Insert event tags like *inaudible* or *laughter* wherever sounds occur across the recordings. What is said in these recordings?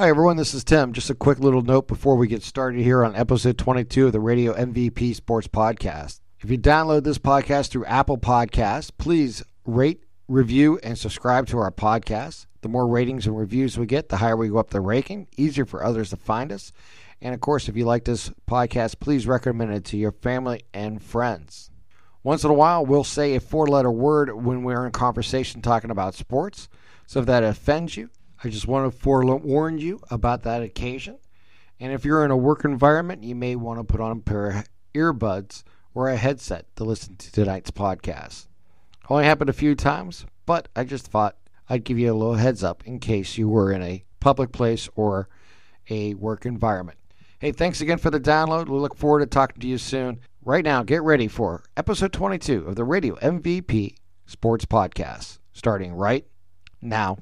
Hi, everyone. This is Tim. Just a quick little note before we get started here on episode 22 of the Radio MVP Sports Podcast. If you download this podcast through Apple Podcasts, please rate, review, and subscribe to our podcast. The more ratings and reviews we get, the higher we go up the ranking, easier for others to find us. And of course, if you like this podcast, please recommend it to your family and friends. Once in a while, we'll say a four letter word when we're in conversation talking about sports. So if that offends you, I just want to forewarn you about that occasion. And if you're in a work environment, you may want to put on a pair of earbuds or a headset to listen to tonight's podcast. Only happened a few times, but I just thought I'd give you a little heads up in case you were in a public place or a work environment. Hey, thanks again for the download. We look forward to talking to you soon. Right now, get ready for episode 22 of the Radio MVP Sports Podcast, starting right now.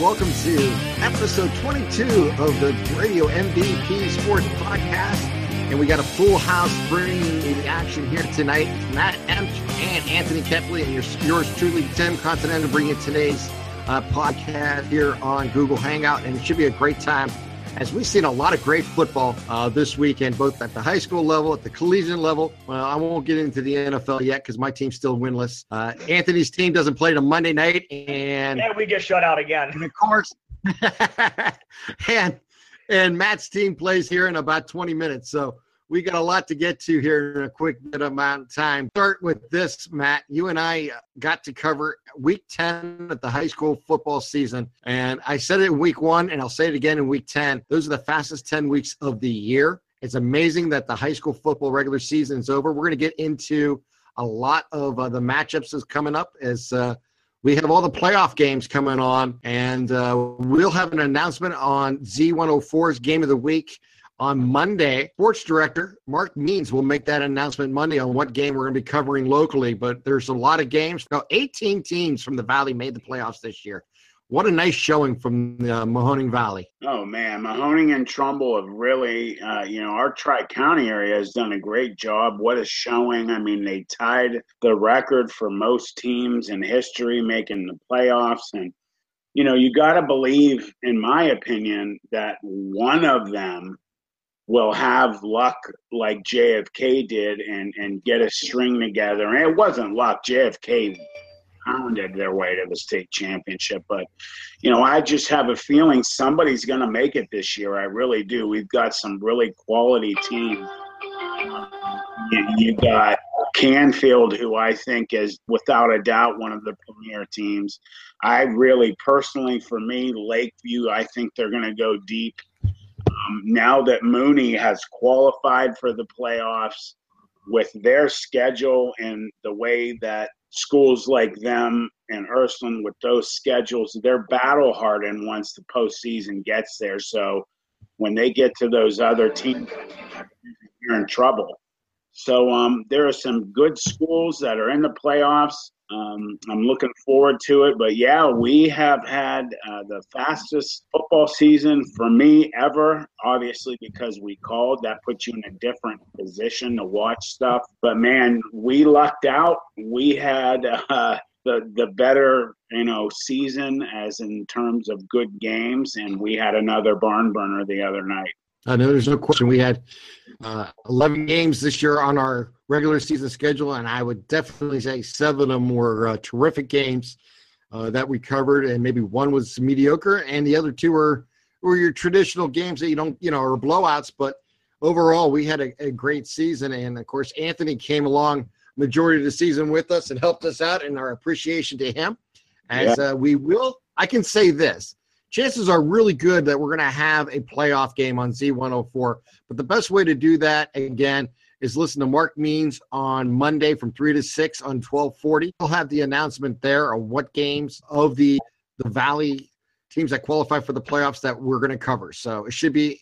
Welcome to episode 22 of the Radio MVP Sports Podcast. And we got a full house bringing the action here tonight. Matt Emch and Anthony Kepley, and yours, yours truly, Tim Continental, bringing in today's uh, podcast here on Google Hangout. And it should be a great time as we've seen a lot of great football uh, this weekend, both at the high school level, at the collegiate level. Well, I won't get into the NFL yet because my team's still winless. Uh, Anthony's team doesn't play to Monday night, and yeah, we get shut out again. And of course, *laughs* and and Matt's team plays here in about 20 minutes. So we got a lot to get to here in a quick bit amount of time. Start with this, Matt. You and I got to cover week 10 of the high school football season. And I said it in week one, and I'll say it again in week 10. Those are the fastest 10 weeks of the year. It's amazing that the high school football regular season is over. We're going to get into a lot of uh, the matchups that's coming up as uh, we have all the playoff games coming on, and uh, we'll have an announcement on Z104's game of the week on Monday. Sports director Mark Means will make that announcement Monday on what game we're going to be covering locally. But there's a lot of games. Now, 18 teams from the Valley made the playoffs this year. What a nice showing from uh, Mahoning Valley. Oh man, Mahoning and Trumbull have really, uh, you know, our Tri County area has done a great job. What a showing! I mean, they tied the record for most teams in history making the playoffs, and you know, you got to believe, in my opinion, that one of them will have luck like JFK did and and get a string together. And it wasn't luck. JFK pounded their way to the state championship, but you know, I just have a feeling somebody's going to make it this year. I really do. We've got some really quality teams. You, got Canfield, who I think is without a doubt one of the premier teams. I really, personally, for me, Lakeview, I think they're going to go deep. Um, now that Mooney has qualified for the playoffs with their schedule and the way that schools like them and Ursuline with those schedules, they're battle hardened once the postseason gets there. So when they get to those other teams, you're in trouble. So um, there are some good schools that are in the playoffs. Um, I'm looking forward to it. But yeah, we have had uh, the fastest football season for me ever, obviously, because we called. That puts you in a different position to watch stuff. But man, we lucked out. We had. Uh, the, the better you know season as in terms of good games and we had another barn burner the other night I know there's no question. We had uh, 11 games this year on our regular season schedule, and I would definitely say seven of them were uh, terrific games uh, that we covered, and maybe one was mediocre, and the other two were were your traditional games that you don't, you know, are blowouts. But overall, we had a, a great season, and of course, Anthony came along majority of the season with us and helped us out, and our appreciation to him. As yeah. Uh, we will, I can say this: chances are really good that we're going to have a playoff game on Z104. But the best way to do that, again, is listen to Mark Means on Monday from 3 to 6 on 1240. We'll have the announcement there on what games of the, the Valley teams that qualify for the playoffs that we're going to cover. So it should be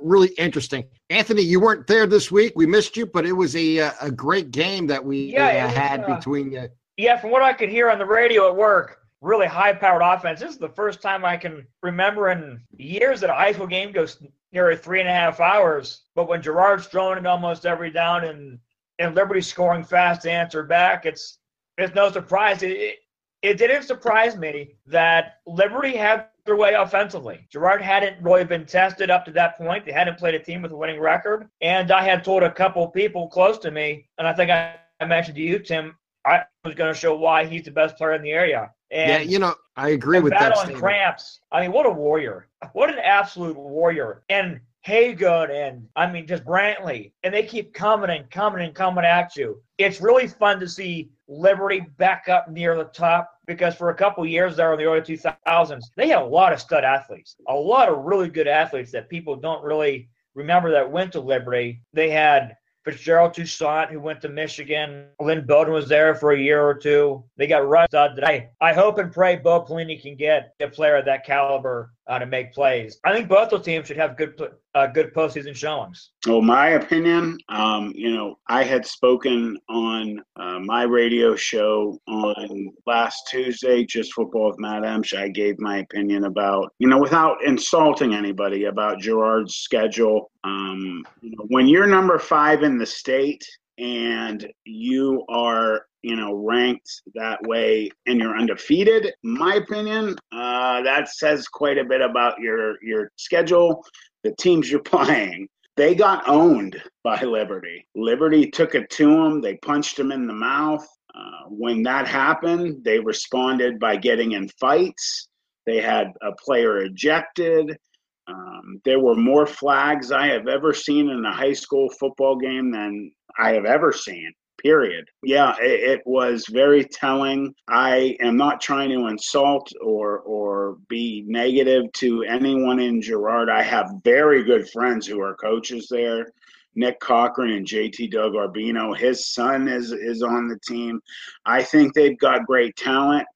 really interesting. Anthony, you weren't there this week. We missed you, but it was a, a great game that we yeah, uh, had uh, between you. Yeah, from what I could hear on the radio at work, really high powered offense. This is the first time I can remember in years that a high school game goes nearly three and a half hours. But when Girard's throwing it almost every down and and Liberty scoring fast to answer back, it's it's no surprise. It, it, it didn't surprise me that Liberty had their way offensively. Girard hadn't really been tested up to that point. They hadn't played a team with a winning record. And I had told a couple people close to me, and I think I, I mentioned to you, Tim, I was going to show why he's the best player in the area. And yeah, you know, I agree with that. Battling cramps. I mean, what a warrior! What an absolute warrior! And Hagood and I mean just Brantley, and they keep coming and coming and coming at you. It's really fun to see Liberty back up near the top because for a couple years there in the early 2000s, they had a lot of stud athletes, a lot of really good athletes that people don't really remember that went to Liberty. They had Fitzgerald Toussaint, who went to Michigan. Lynn Bowden was there for a year or two. They got Russ That I, I hope and pray Bo Pelini can get a player of that caliber uh, to make plays. I think both those teams should have good uh, good postseason showings. Well, my opinion, um, you know, I had spoken on uh, my radio show on last Tuesday, just football with Matt Emsch. I gave my opinion about, you know, without insulting anybody, about Girard's schedule. Um, you know, when you're number five in the state and you are you know ranked that way and you're undefeated my opinion uh, that says quite a bit about your your schedule the teams you're *laughs* playing. They got owned by liberty. Liberty took it to them they punched them in the mouth. Uh, when that happened they responded by getting in fights. They had a player ejected. Um, there were more flags I have ever seen in a high school football game than I have ever seen. Period. Yeah, it, it was very telling. I am not trying to insult or or be negative to anyone in Girard. I have very good friends who are coaches there. Nick Cochran and JT Doug Arbino. His son is is on the team. I think they've got great talent,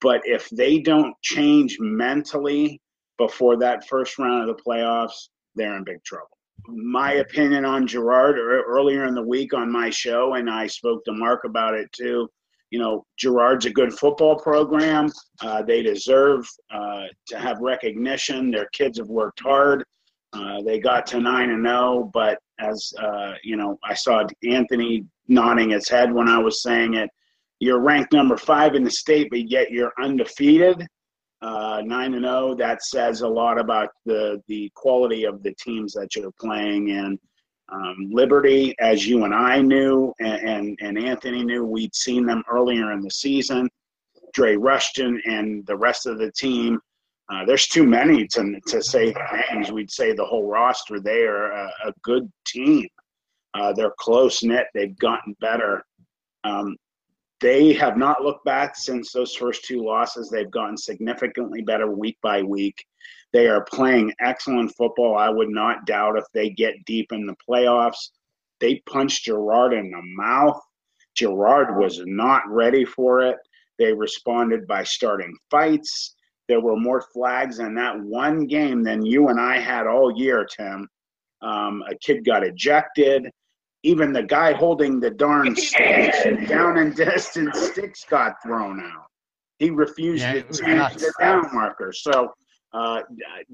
but if they don't change mentally before that first round of the playoffs, they're in big trouble. My opinion on Girard earlier in the week on my show, and I spoke to Mark about it too. You know, Girard's a good football program. Uh, they deserve uh, to have recognition. Their kids have worked hard. Uh, they got to nine and zero, but as uh, you know, I saw Anthony nodding his head when I was saying it. You're ranked number five in the state, but yet you're undefeated nine and zero. Oh, that says a lot about the the quality of the teams that you're playing. in. um, Liberty, as you and I knew, and, and, and Anthony knew, we'd seen them earlier in the season. Dre Rushton and the rest of the team. Uh, there's too many to to say names. We'd say the whole roster. They are a, a good team. Uh, they're close knit. They've gotten better. Um, they have not looked back since those first two losses. They've gotten significantly better week by week. They are playing excellent football. I would not doubt if they get deep in the playoffs. They punched Girard in the mouth. Girard was not ready for it. They responded by starting fights. There were more flags in that one game than you and I had all year, Tim. Um, a kid got ejected even the guy holding the darn *laughs* sticks down and distance sticks got thrown out. He refused yeah, to change the down marker. So uh,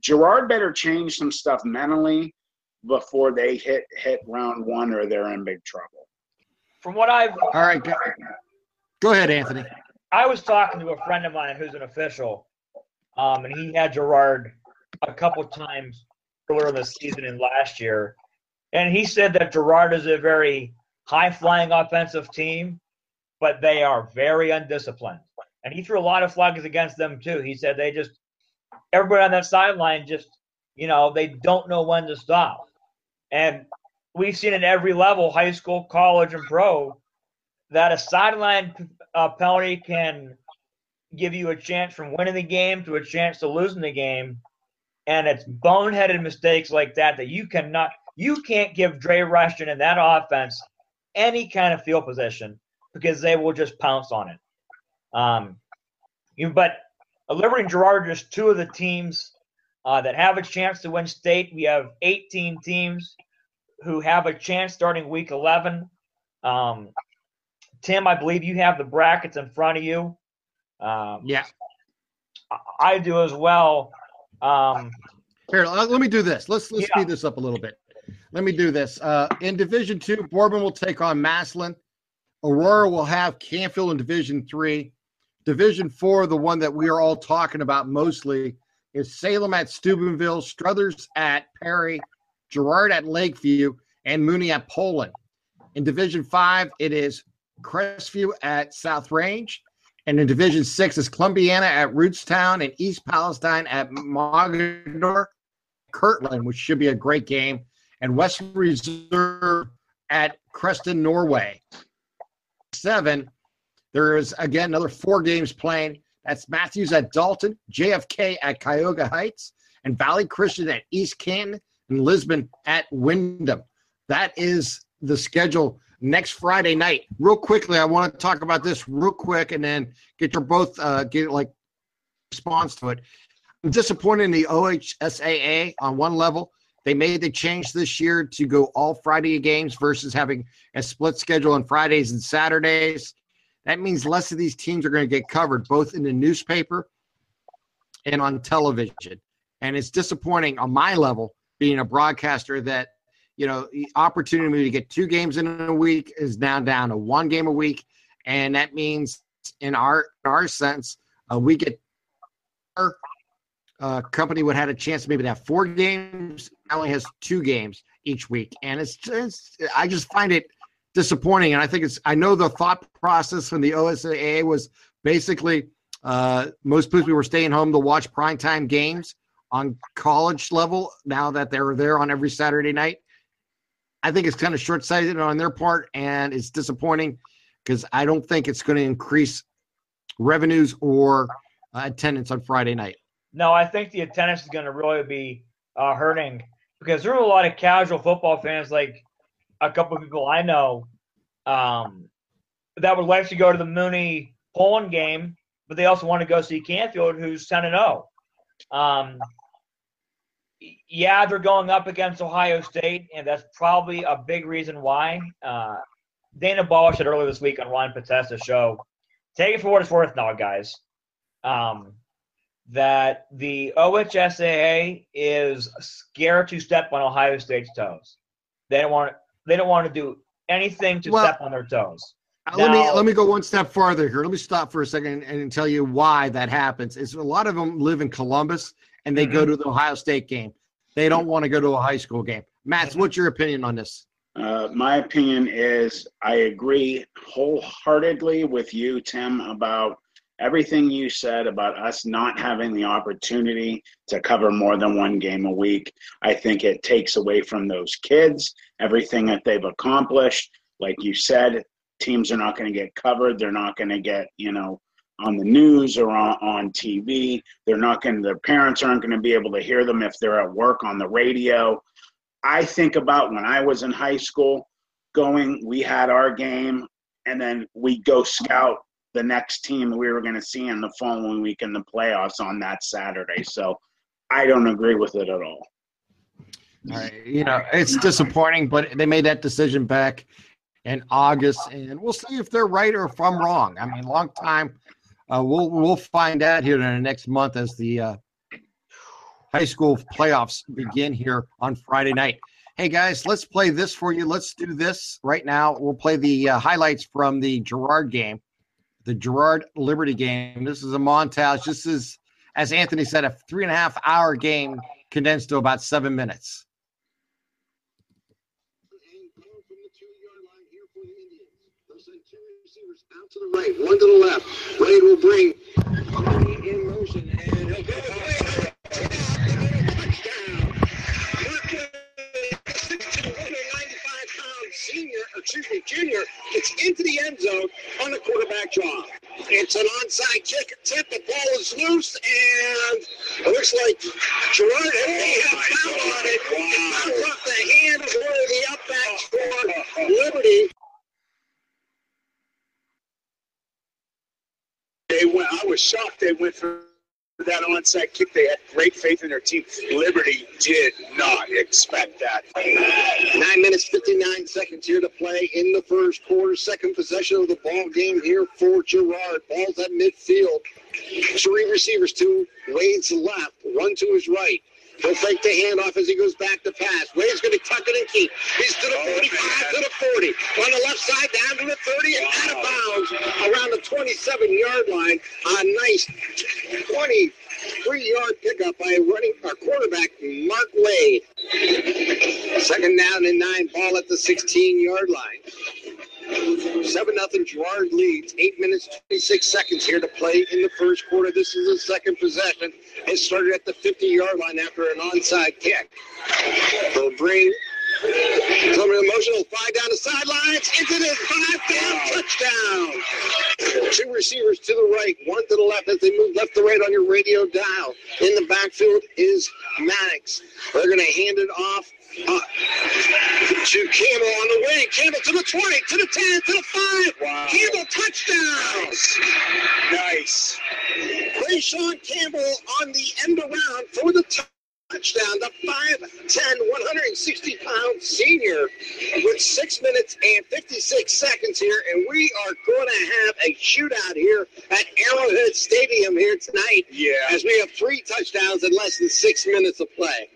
Girard better change some stuff mentally before they hit hit round one, or they're in big trouble. From what I've all right, go, go ahead, Anthony. I was talking to a friend of mine who's an official, um, and he had Girard a couple times earlier in the season and last year and he said that Girard is a very high flying offensive team, but they are very undisciplined. And he threw a lot of flags against them too. He said they just everybody on that sideline just you know they don't know when to stop. And we've seen at every level, high school, college, and pro, that a sideline uh, penalty can give you a chance from winning the game to a chance to losing the game. And it's boneheaded mistakes like that that you cannot you can't give Dre Rushton and that offense any kind of field position because they will just pounce on it. Um, you, but Liberty and Girard are just two of the teams uh, that have a chance to win state. We have 18 teams who have a chance starting week 11. Um, Tim, I believe you have the brackets in front of you. Um, yeah, I do as well. Um, Here, let me do this. Let's let's yeah. speed this up a little bit. Let me do this. Uh, in Division Two, Boardman will take on Massillon. Aurora will have Canfield in Division Three. Division Four, the one that we are all talking about mostly, is Salem at Steubenville, Struthers at Perry, Girard at Lakeview, and Mooney at Poland. In Division Five, it is Crestview at South Range. And in Division Six is Columbiana at Rootstown and East Palestine at Mogadore, Kirtland, which should be a great game, and West Reserve at Creston, Norway. Seven, there is again another four games playing. That's Matthews at Dalton, JFK at Cuyahoga Heights, and Valley Christian at East Canton, and Lisbon at Windham. That is the schedule next Friday night. Real quickly, I want to talk about this real quick and then get your both uh, get like response to it. I'm disappointed in the OHSAA on one level. They made the change this year to go all Friday games versus having a split schedule on Fridays and Saturdays. That means less of these teams are going to get covered both in the newspaper and on television. And it's disappointing on my level, being a broadcaster, that you know, the opportunity to get two games in a week is now down to one game a week, and that means in our in our sense, uh, we get uh, company would have a chance maybe to have four games. Only has two games each week, and it's, it's I just find it disappointing. And I think it's I know the thought process from the OSAA was basically uh, most people were staying home to watch primetime games on college level now that they're there on every Saturday night. I think it's kind of short sighted on their part, and it's disappointing because I don't think it's going to increase revenues or uh, attendance on Friday night. No, I think the attendance is going to really be uh, hurting because there are a lot of casual football fans, like a couple of people I know, um, that would like to go to the Mooney Poland game, but they also want to go see Canfield, who's 10 and 0. Um, yeah, they're going up against Ohio State, and that's probably a big reason why. Uh, Dana Ball said earlier this week on Ryan Potesta's show, take it for what it's worth now, guys, um, that the OHSAA is scared to step on Ohio State's toes. They don't want they don't want to do anything to well, step on their toes. Now, let me let me go one step farther here. Let me stop for a second and tell you why that happens. Is a lot of them live in Columbus and they mm-hmm. go to the Ohio State game. They don't want to go to a high school game. Matt, what's your opinion on this? Uh, my opinion is I agree wholeheartedly with you, Tim, about everything you said about us not having the opportunity to cover more than one game a week. I think it takes away from those kids everything that they've accomplished. Like you said, teams are not going to get covered. They're not going to get, you know, on the news or on, on TV. They're not going their parents aren't going to be able to hear them if they're at work on the radio. I think about when I was in high school going, we had our game, and then we go scout the next team we were going to see in the following week in the playoffs on that Saturday. So I don't agree with it at all. You know, it's disappointing, but they made that decision back in August, and we'll see if they're right or if I'm wrong. I mean, long time uh, we'll we'll find out here in the next month as the uh, high school playoffs begin here on Friday night. Hey guys, let's play this for you. Let's do this right now. We'll play the uh, highlights from the Girard game, the Girard Liberty game. This is a montage. This is, as Anthony said, a three and a half hour game condensed to about seven minutes. To the right, one to the left. Wade will bring in motion, and he'll go. Me, junior, it's into the end zone on the quarterback draw. It's an onside kick attempt. The ball is loose, and it looks like Girard may have oh foul on it. It off the hand of one of the upbacks for Liberty. They went. I was shocked they went for that onside kick. They had great faith in their team. Liberty did not expect that. Nine minutes, 59 seconds here to play in the first quarter. Second possession of the ball game here for Girard. Ball's at midfield. Three receivers to Wade's left, one to his right. He'll fake the handoff as he goes back to pass. Wade's going to tuck it and keep. He's to the 45, to the 40. On the left side, down to the 30, and out of bounds around the 27-yard line. A nice 23-yard pickup by running our quarterback, Mark Wade. Second down and nine, ball at the 16-yard line. 7 nothing. Girard leads. 8 minutes, 26 seconds here to play in the first quarter. This is the second possession. It started at the 50 yard line after an onside kick. They'll bring Motion, will fly down the sidelines into the five down touchdown. Two receivers to the right, one to the left as they move left to right on your radio dial. In the backfield is Maddox. They're going to hand it off uh, to Campbell on the wing. Campbell to the 20, to the 10, to the 5. Wow. Campbell touchdown. Nice. Ray Sean Campbell on the end around for the touchdown. The 5'10, 160 pound senior with 6 minutes and 56 seconds here. And we are going to have a shootout here at Arrowhead Stadium here tonight Yeah. as we have three touchdowns in less than six minutes of play.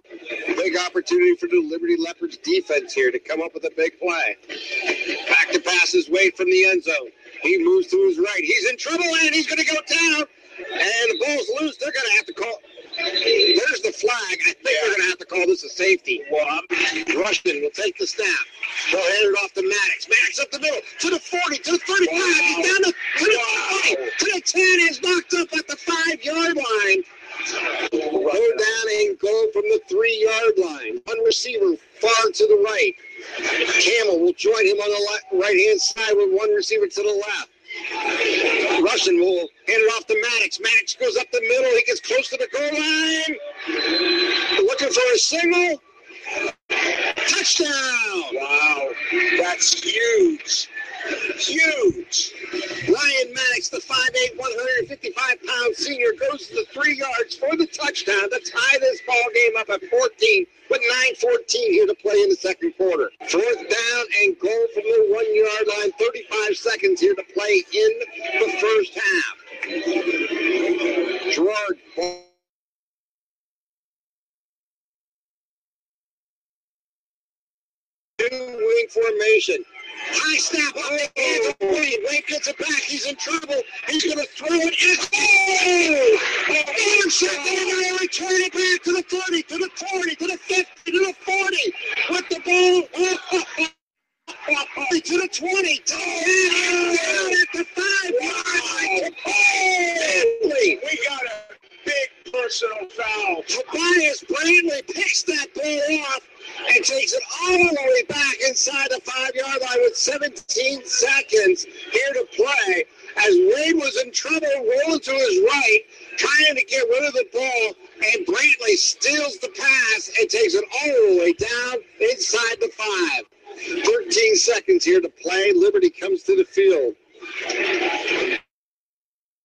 Big opportunity for the Liberty Leopards defense here to come up with a big play. Back to passes Wade from the end zone. He moves to his right. He's in trouble and he's going to go down. And the Bulls lose. They're going to have to call. There's the flag. I think we're going to have to call this a safety. Well, I'm, Rushton will take the snap. They'll hand it off to Maddox. Maddox up the middle to the 40, to the 35. He's down to, to the Wow. 20, to the 10. He's knocked up at the five yard line. Go down and go from the three yard line. One receiver far to the right. Campbell will join him on the right hand side with one receiver to the left. Rushton will hand it off to Maddox. Maddox goes up the middle. He gets close to the goal line. Looking for a single. Touchdown! wow. That's huge. Huge. Ryan Maddox, the 5'8", 155 pound senior, goes to the three yards for the touchdown to tie this ball game up at 14 with 9.14 here to play in the second quarter. Fourth down and goal from the one yard line. 35 seconds here to play in the first half. Girard Two wing formation. High snap on the hands of Wade. Wade gets it back. He's in trouble. He's going to throw it. It's oh! Intercept and they return it back to the 30, to the 40, to the 50, to the 40 with the ball. *laughs* to the 20, to the down at the 5 yard line. Bradley. We got a big personal foul. Tobias Bradley picks that ball off and takes it all the way back inside the five yard line with 17 seconds here to play. As Wade was in trouble, rolling to his right, trying to get rid of the ball, and Brantley steals the pass and takes it all the way down inside the five. 13 seconds here to play. Liberty comes to the field.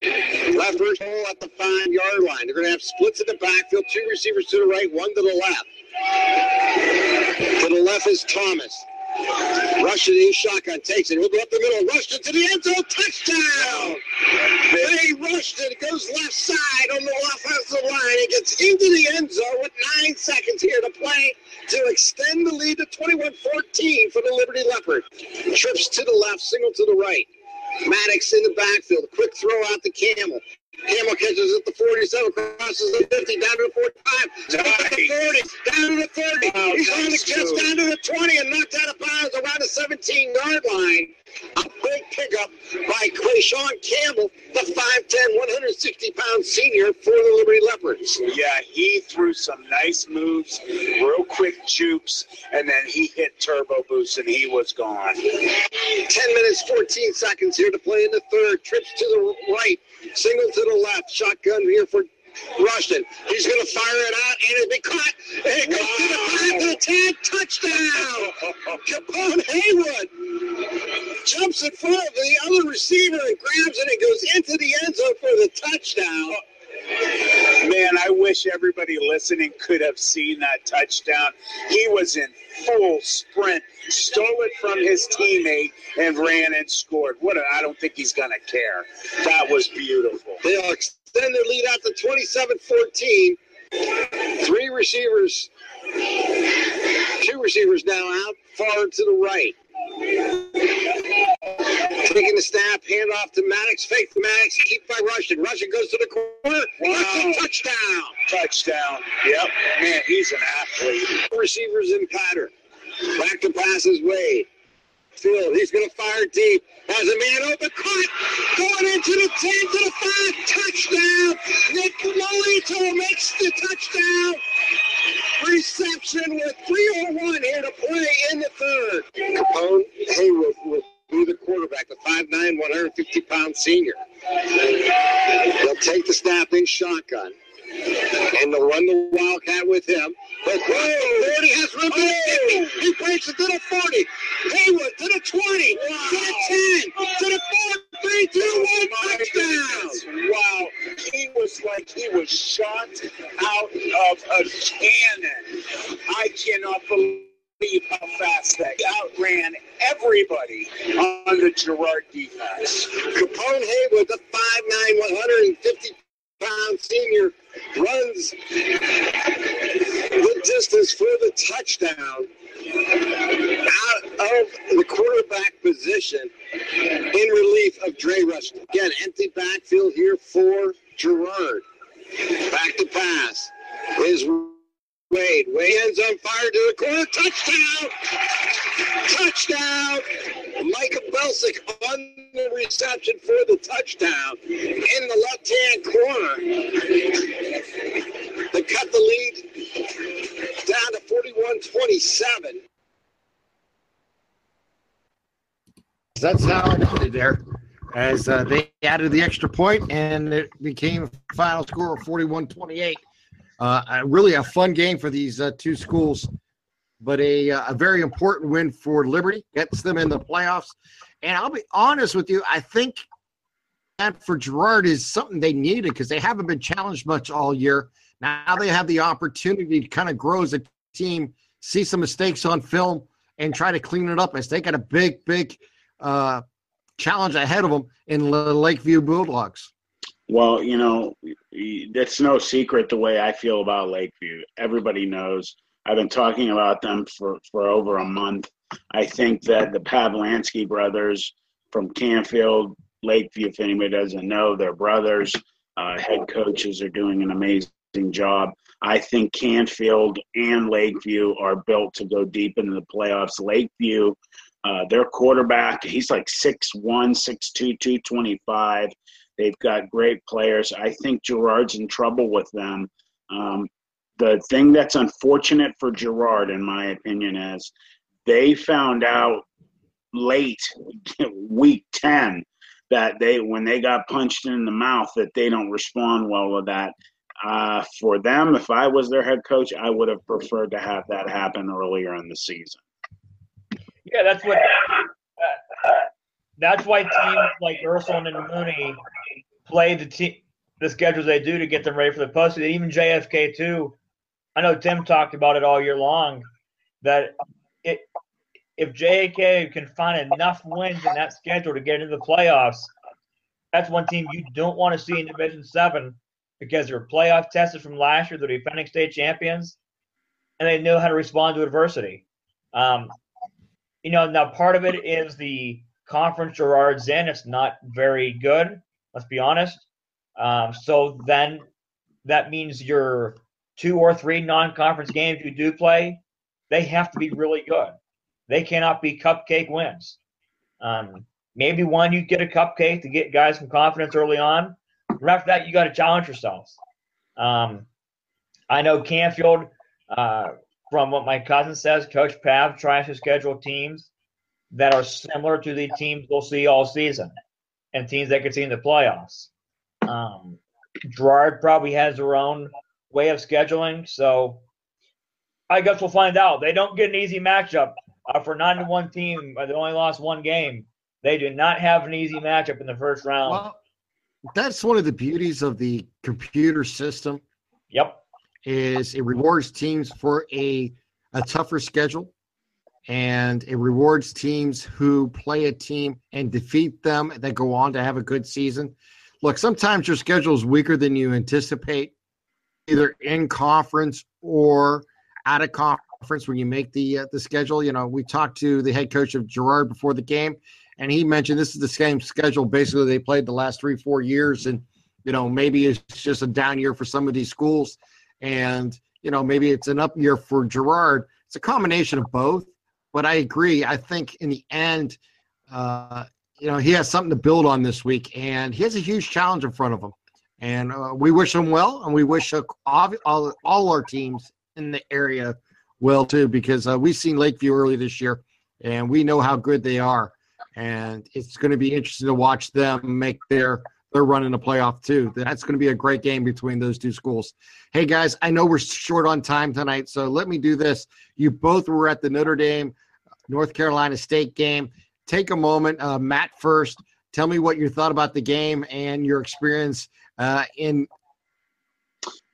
Left first hole at the five yard line. They're going to have splits in the backfield. Two receivers to the right, one to the left. To the left is Thomas. Rushton in shotgun takes it. He'll go up the middle. Rushton to the end zone. Touchdown! They rushed it. Goes left side on the offensive line. It gets into the end zone with nine seconds here to play to extend the lead to 21-14 for the Liberty Leopard. Trips to the left, single to the right. Maddox in the backfield. Quick throw out the Campbell. Campbell catches at the 47, crosses the 50, down to the 45, down to the 40, down to the 30. Wow, He's on the catch down to the 20 and knocked out of bounds around the 17 yard line. A big pickup by Quayshawn Campbell, the 5'10, 160 pound senior for the Liberty Leopards. Yeah, he threw some nice moves, real quick jukes, and then he hit turbo boost and he was gone. 10 minutes, 14 seconds here to play in the third. Trips to the right, single to the left. Shotgun here for Rushton. He's going to fire it out, and it'll be caught. And it goes to the 5 to the 10. Touchdown! Capone Haywood jumps in front of the other receiver and grabs it and goes into the end zone for the touchdown. Man, I wish everybody listening could have seen that touchdown. He was in full sprint, stole it from his teammate, and ran and scored. What? I don't think he's gonna care. That was beautiful. They'll extend their lead out to 27-14. Three receivers, two receivers now out far to the right. Taking the snap, hand off to Maddox, fake to Maddox, keep by Rushton. Rushton goes to the corner, wow. touchdown. Touchdown. Yep. Man, he's an athlete. Receivers in pattern. Back to passes Wade. Field. He's going to fire deep. Has a man open. Caught. Going into the 10 to the 5. Touchdown. Nick Lolito makes the touchdown. Reception with 301 here to play in the third. Senior. They'll take the snap in shotgun. And they'll run the Wildcat uh, they added the extra point, and it became final score of 41 28. Uh, really a fun game for these uh, two schools, but a, uh, a very important win for Liberty gets them in the playoffs. And I'll be honest with you, I think that for Girard is something they needed because they haven't been challenged much all year. Now they have the opportunity to kind of grow as a team, see some mistakes on film, and try to clean it up as they got a big, big uh, challenge ahead of them in the Lakeview Bulldogs. Well, you know, it's no secret the way I feel about Lakeview. Everybody knows. I've been talking about them for, for over a month. I think that the Pavlansky brothers from Canfield, Lakeview, if anybody doesn't know, they're brothers. Uh, head coaches are doing an amazing job. I think Canfield and Lakeview are built to go deep into the playoffs. Lakeview, uh, their quarterback, he's like 6'1, 6'2, 225. They've got great players. I think Girard's in trouble with them. Um, the thing that's unfortunate for Girard, in my opinion, is they found out late, *laughs* week 10, that they when they got punched in the mouth that they don't respond well with that. Uh, for them, if I was their head coach, I would have preferred to have that happen earlier in the season. Yeah, that's what. That's why teams like Ursuline and Mooney play the team the schedules they do to get them ready for the postseason. Even JFK too. I know Tim talked about it all year long that it if JFK can find enough wins in that schedule to get into the playoffs, that's one team you don't want to see in Division Seven because they're playoff tested from last year. They're defending state champions, and they know how to respond to adversity. Um, you know, now part of it is the conference Girard's in. It's not very good. Let's be honest. Um, so then that means your two or three non-conference games you do play, they have to be really good. They cannot be cupcake wins. Um, maybe one you get a cupcake to get guys some confidence early on. But after that, you got to challenge yourselves. Um, I know Canfield, uh, from what my cousin says, Coach Pav tries to schedule teams that are similar to the teams we'll see all season and teams that could see in the playoffs. Um, Girard probably has their own way of scheduling, so I guess we'll find out. They don't get an easy matchup uh, for nine to one team. They only lost one game. They do not have an easy matchup in the first round. Well, that's one of the beauties of the computer system. Yep, is it rewards teams for a a tougher schedule and it rewards teams who play a team and defeat them that go on to have a good season. Look, sometimes your schedule is weaker than you anticipate, either in conference or out of conference when you make the uh, the schedule. You know, we talked to the head coach of Girard before the game, and he mentioned this is the same schedule basically they played the last three four years, and you know maybe it's just a down year for some of these schools, and you know maybe it's an up year for Girard. It's a combination of both, but I agree. I think in the end. Uh, you know, he has something to build on this week, and he has a huge challenge in front of him. And uh, we wish him well, and we wish uh, all, all, all our teams in the area well too, because uh, we've seen Lakeview early this year, and we know how good they are. And it's going to be interesting to watch them make their their run in the playoff too. That's going to be a great game between those two schools. Hey guys, I know we're short on time tonight, so let me do this. You both were at the Notre Dame North Carolina State game. Take a moment, uh, Matt first. Tell me what you thought about the game and your experience uh, in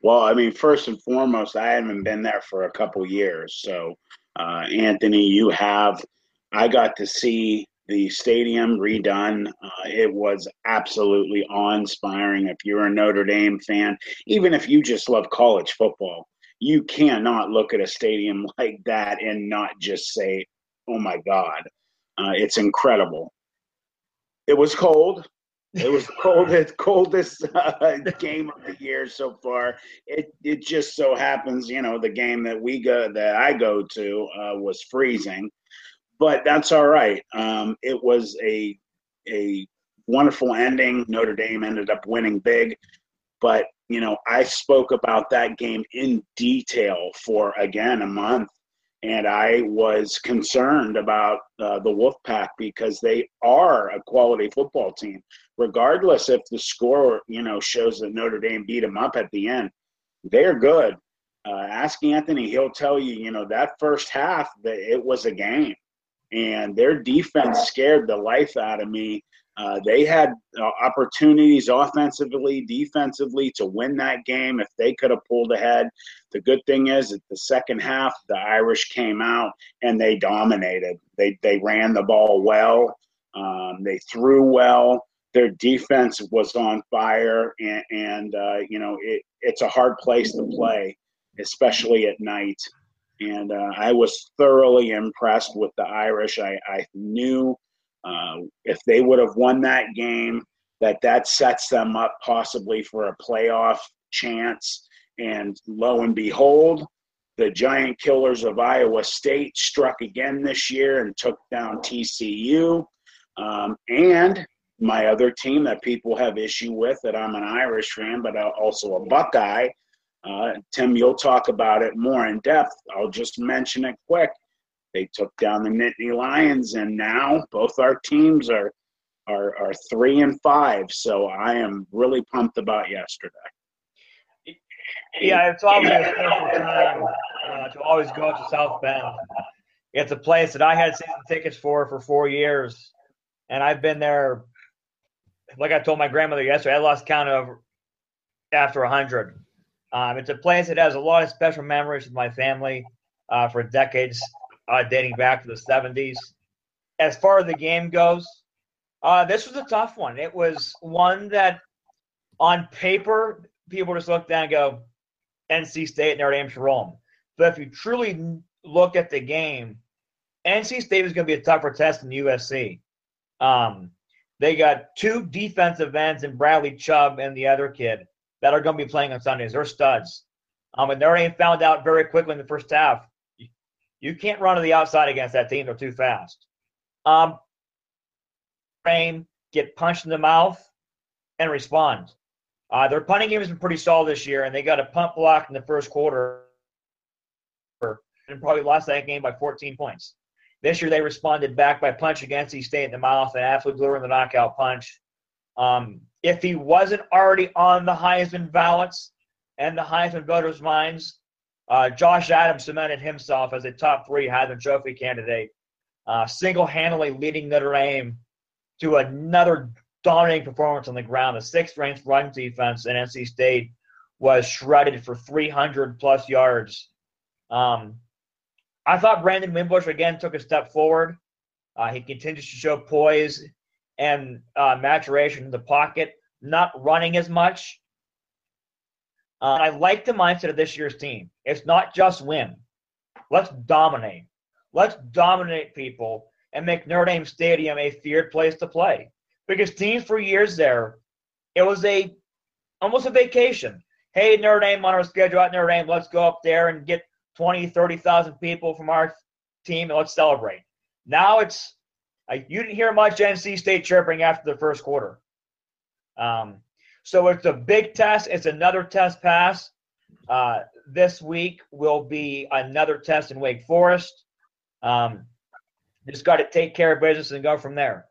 well, I mean, first and foremost, I haven't been there for a couple years. So, uh, Anthony, you have. I got to see the stadium redone. Uh, it was absolutely awe inspiring. If you're a Notre Dame fan, even if you just love college football, you cannot look at a stadium *laughs* like that and not just say, oh my God, uh, it's incredible. It was cold. It was the coldest, *laughs* coldest uh, game of the year so far. It it just so happens, you know, the game that we go that I go to uh, was freezing, but that's all right. Um, it was a a wonderful ending. Notre Dame ended up winning big, but you know, I spoke about that game in detail for again a month and I was concerned about uh, the Wolfpack because they are a quality football team, regardless if the score you know shows that Notre Dame beat them up at the end. They're good. Uh, ask Anthony; he'll tell you. You know that first half that it was a game, and their defense scared the life out of me uh, they had uh, opportunities offensively, defensively to win that game if they could have pulled ahead. The good thing is that the second half, the Irish came out and they dominated. They they ran the ball well. Um, they threw well. Their defense was on fire, and, and uh, you know it, it's a hard place to play, especially at night. And uh, I was thoroughly impressed with the Irish. I, I knew uh, if they would have won that game, that that sets them up possibly for a playoff chance. And lo and behold, the giant killers of Iowa State struck again this year and took down TCU. Um, and my other team that people have issue with that I'm an Irish fan, but also a Buckeye. Uh, Tim, you'll talk about it more in depth. I'll just mention it quick. They took down the Nittany Lions, and now both our teams are are are three and five. So I am really pumped about yesterday. Yeah, it's always a special time uh, to always go to South Bend. It's a place that I had season tickets for for four years, and I've been there. Like I told my grandmother yesterday, I lost count of after a hundred. Um, it's a place that has a lot of special memories with my family uh, for decades uh, dating back to the 70s. As far as the game goes, uh, this was a tough one. It was one that, on paper, people just look down and go, NC State, Notre Dame roll But if you truly look at the game, NC State is going to be a tougher test than USC. Um, they got two defensive ends in Bradley Chubb and the other kid that are going to be playing on Sundays. They're studs. Um, and Notre Dame found out very quickly in the first half you can't run to the outside against that team. They're too fast. Um, frame, get punched in the mouth, and respond. Uh, their punting game has been pretty solid this year, and they got a punt block in the first quarter and probably lost that game by 14 points. This year, they responded back by punch against NC State in the mouth and absolutely blew in the knockout punch. Um, if he wasn't already on the Heisman ballots and the Heisman voters' minds, uh, Josh Adams cemented himself as a top three Heisman Trophy candidate, uh, single handedly leading Notre Dame to another dominating performance on the ground. The sixth ranked run defense in NC State was shredded for 300 plus yards. Um, I thought Brandon Wimbush again took a step forward. Uh, he continues to show poise and uh, maturation in the pocket, not running as much, Uh, I like the mindset of this year's team. It's not just win. Let's dominate. Let's dominate people and make Notre Dame Stadium a feared place to play. Because teams for years there, it was a almost a vacation. Hey, Notre Dame on our schedule at Notre Dame, let's go up there and get 20, 30,000 people from our team and let's celebrate. Now it's You didn't hear much NC State chirping after the first quarter. Um, so it's a big test. It's another test pass. Uh, this week will be another test in Wake Forest. Um, just got to take care of business and go from there.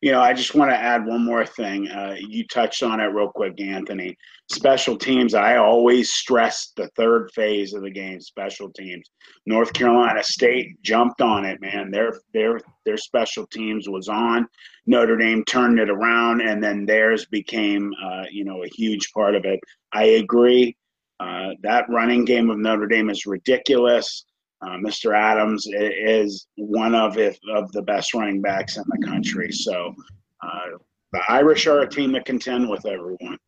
You know, I just want to add one more thing. Uh, you touched on it real quick, Anthony. Special teams, I always stress the third phase of the game, special teams. North Carolina State jumped on it, man. Their their their special teams was on. Notre Dame turned it around, and then theirs became, uh, you know, a huge part of it. I agree. Uh, that running game of Notre Dame is ridiculous. Uh, Mr. Adams is one of if, of the best running backs in the country. So uh, the Irish are a team that contend with everyone.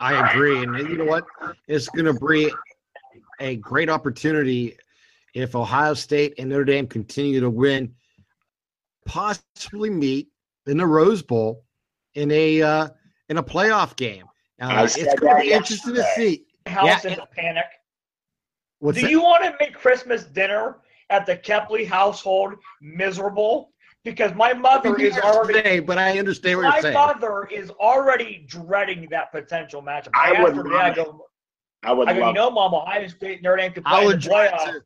I agree, and you know what? It's going to be a great opportunity if Ohio State and Notre Dame continue to win, possibly meet in the Rose Bowl in a uh, in a playoff game. Uh, it's going to be interesting to see. House yeah, in a panic. What's Do that? you want to make Christmas dinner at the Kepley household miserable? Because my mother is already. Today, but I understand what you're saying. My mother is already dreading that potential matchup. I, I would love I go, I would. I go, you know, Mom, Ohio State Notre Dame could play in the playoffs.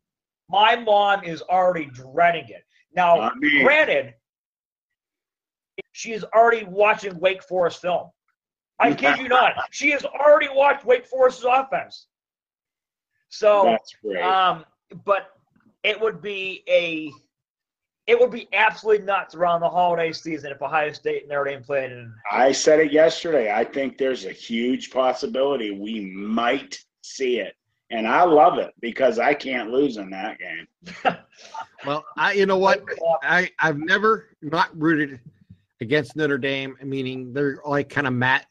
My mom is already dreading it. Now, I mean, granted, she is already watching Wake Forest film. I kid you not. She has already watched Wake Forest's offense. So, um, but it would be a, it would be absolutely nuts around the holiday season if Ohio State and Notre Dame played. In- I said it yesterday. I think there's a huge possibility we might see it, and I love it because I can't lose in that game. *laughs* well, I, you know what, I I've never not rooted against Notre Dame, meaning they're like kind of Matt.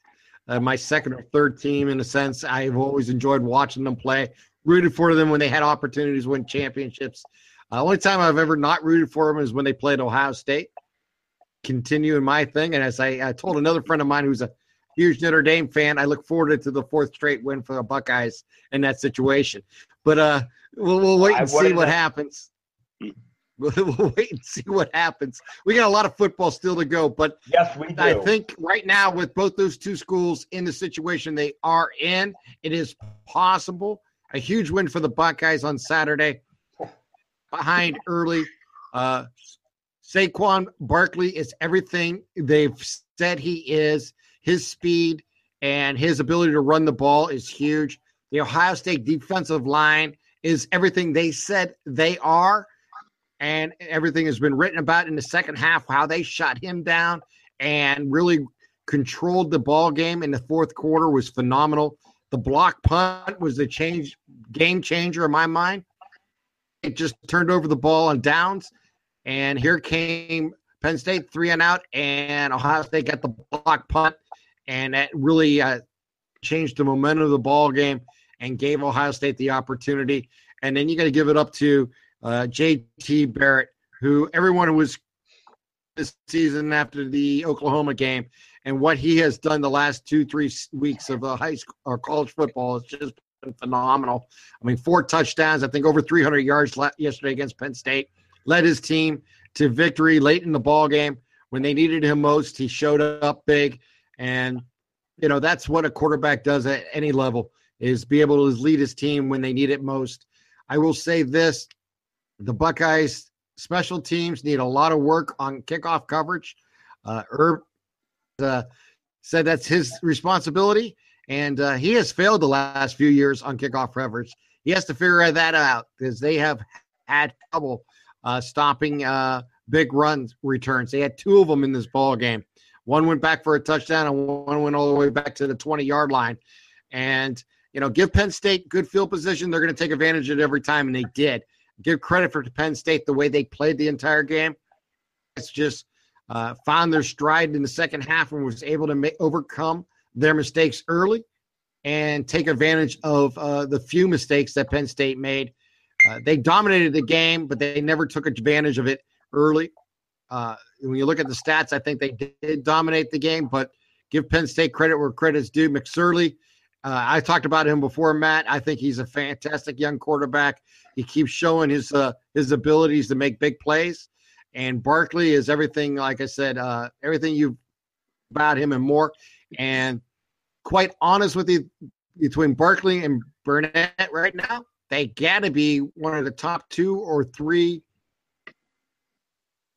Uh, my second or third team in a sense. I've always enjoyed watching them play rooted for them when they had opportunities to win championships. Uh, only time I've ever not rooted for them is when they played Ohio State. Continuing my thing, and as I, I told another friend of mine who's a huge Notre Dame fan, I look forward to the fourth straight win for the Buckeyes in that situation. But uh, we'll, we'll wait and see what happens. *laughs* We'll wait and see what happens. We got a lot of football still to go, but yes, we do. I think right now with both those two schools in the situation they are in, it is possible a huge win for the Buckeyes on Saturday. Behind early. Uh, Saquon Barkley is everything they've said he is. His speed and his ability to run the ball is huge. The Ohio State defensive line is everything they said they are. And everything has been written about in the second half, how they shot him down and really controlled the ball game in the fourth quarter was phenomenal. The block punt was the change game changer in my mind. It just turned over the ball on downs, and here came Penn State three and out, and Ohio State got the block punt, and that really uh, changed the momentum of the ball game and gave Ohio State the opportunity. And then you got to give it up to uh, J.T. Barrett, who everyone was this season after the Oklahoma game and what he has done the last two, three weeks of uh, high school or college football has just phenomenal. I mean, four touchdowns, I think over 300 yards yesterday against Penn State. Led his team to victory late in the ball game when they needed him most. He showed up big, and you know that's what a quarterback does at any level is be able to lead his team when they need it most. I will say this: the Buckeyes special teams need a lot of work on kickoff coverage. Uh, uh, said that's his responsibility, and uh, he has failed the last few years on kickoff coverage. He has to figure that out because they have had trouble uh, stopping uh, big run returns. They had two of them in this ball game. One went back for a touchdown, and one went all the way back to the 20 yard line. And you know, give Penn State good field position. They're going to take advantage of it every time, and they did. Give credit for Penn State the way they played the entire game. It's just uh, found their stride in the second half and was able to make, overcome their mistakes early and take advantage of uh, the few mistakes that Penn State made. Uh, they dominated the game, but they never took advantage of it early. Uh, when you look at the stats, I think they did dominate the game, but give Penn State credit where credit's due. McSorley, uh, I talked about him before, Matt. I think he's a fantastic young quarterback. He keeps showing his uh, his abilities to make big plays. And Barkley is everything, like I said, uh, everything you've about him and more. And quite honest with you, between Barkley and Burnett right now, they got to be one of the top two or three,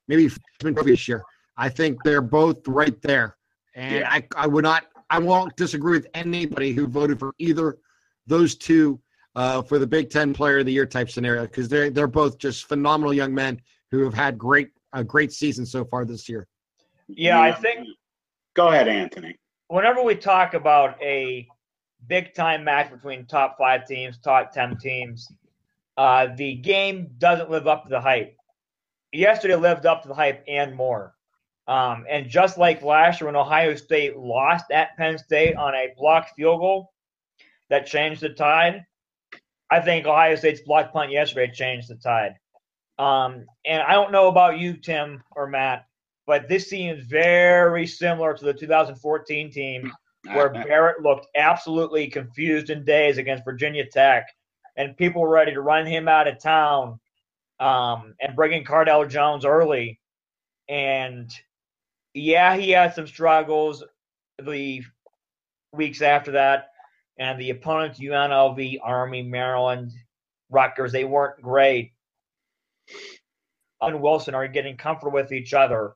maybe this year. I think they're both right there. And yeah. I, I would not, I won't disagree with anybody who voted for either those two uh, for the Big Ten Player of the Year type scenario because they're they're both just phenomenal young men who have had great a great season so far this year. Yeah, I think. Go ahead, Anthony. Whenever we talk about a big time match between top five teams, top ten teams, uh, the game doesn't live up to the hype. Yesterday lived up to the hype and more. Um, and just like last year when Ohio State lost at Penn State on a blocked field goal that changed the tide, I think Ohio State's block punt yesterday changed the tide. Um, and I don't know about you, Tim or Matt, but this seems very similar to the 2014 team where Barrett looked absolutely confused in days against Virginia Tech, and people were ready to run him out of town um, and bring in Cardale Jones early. And yeah, he had some struggles the weeks after that. And the opponents, UNLV, Army, Maryland, Rutgers, they weren't great. And Wilson are getting comfortable with each other.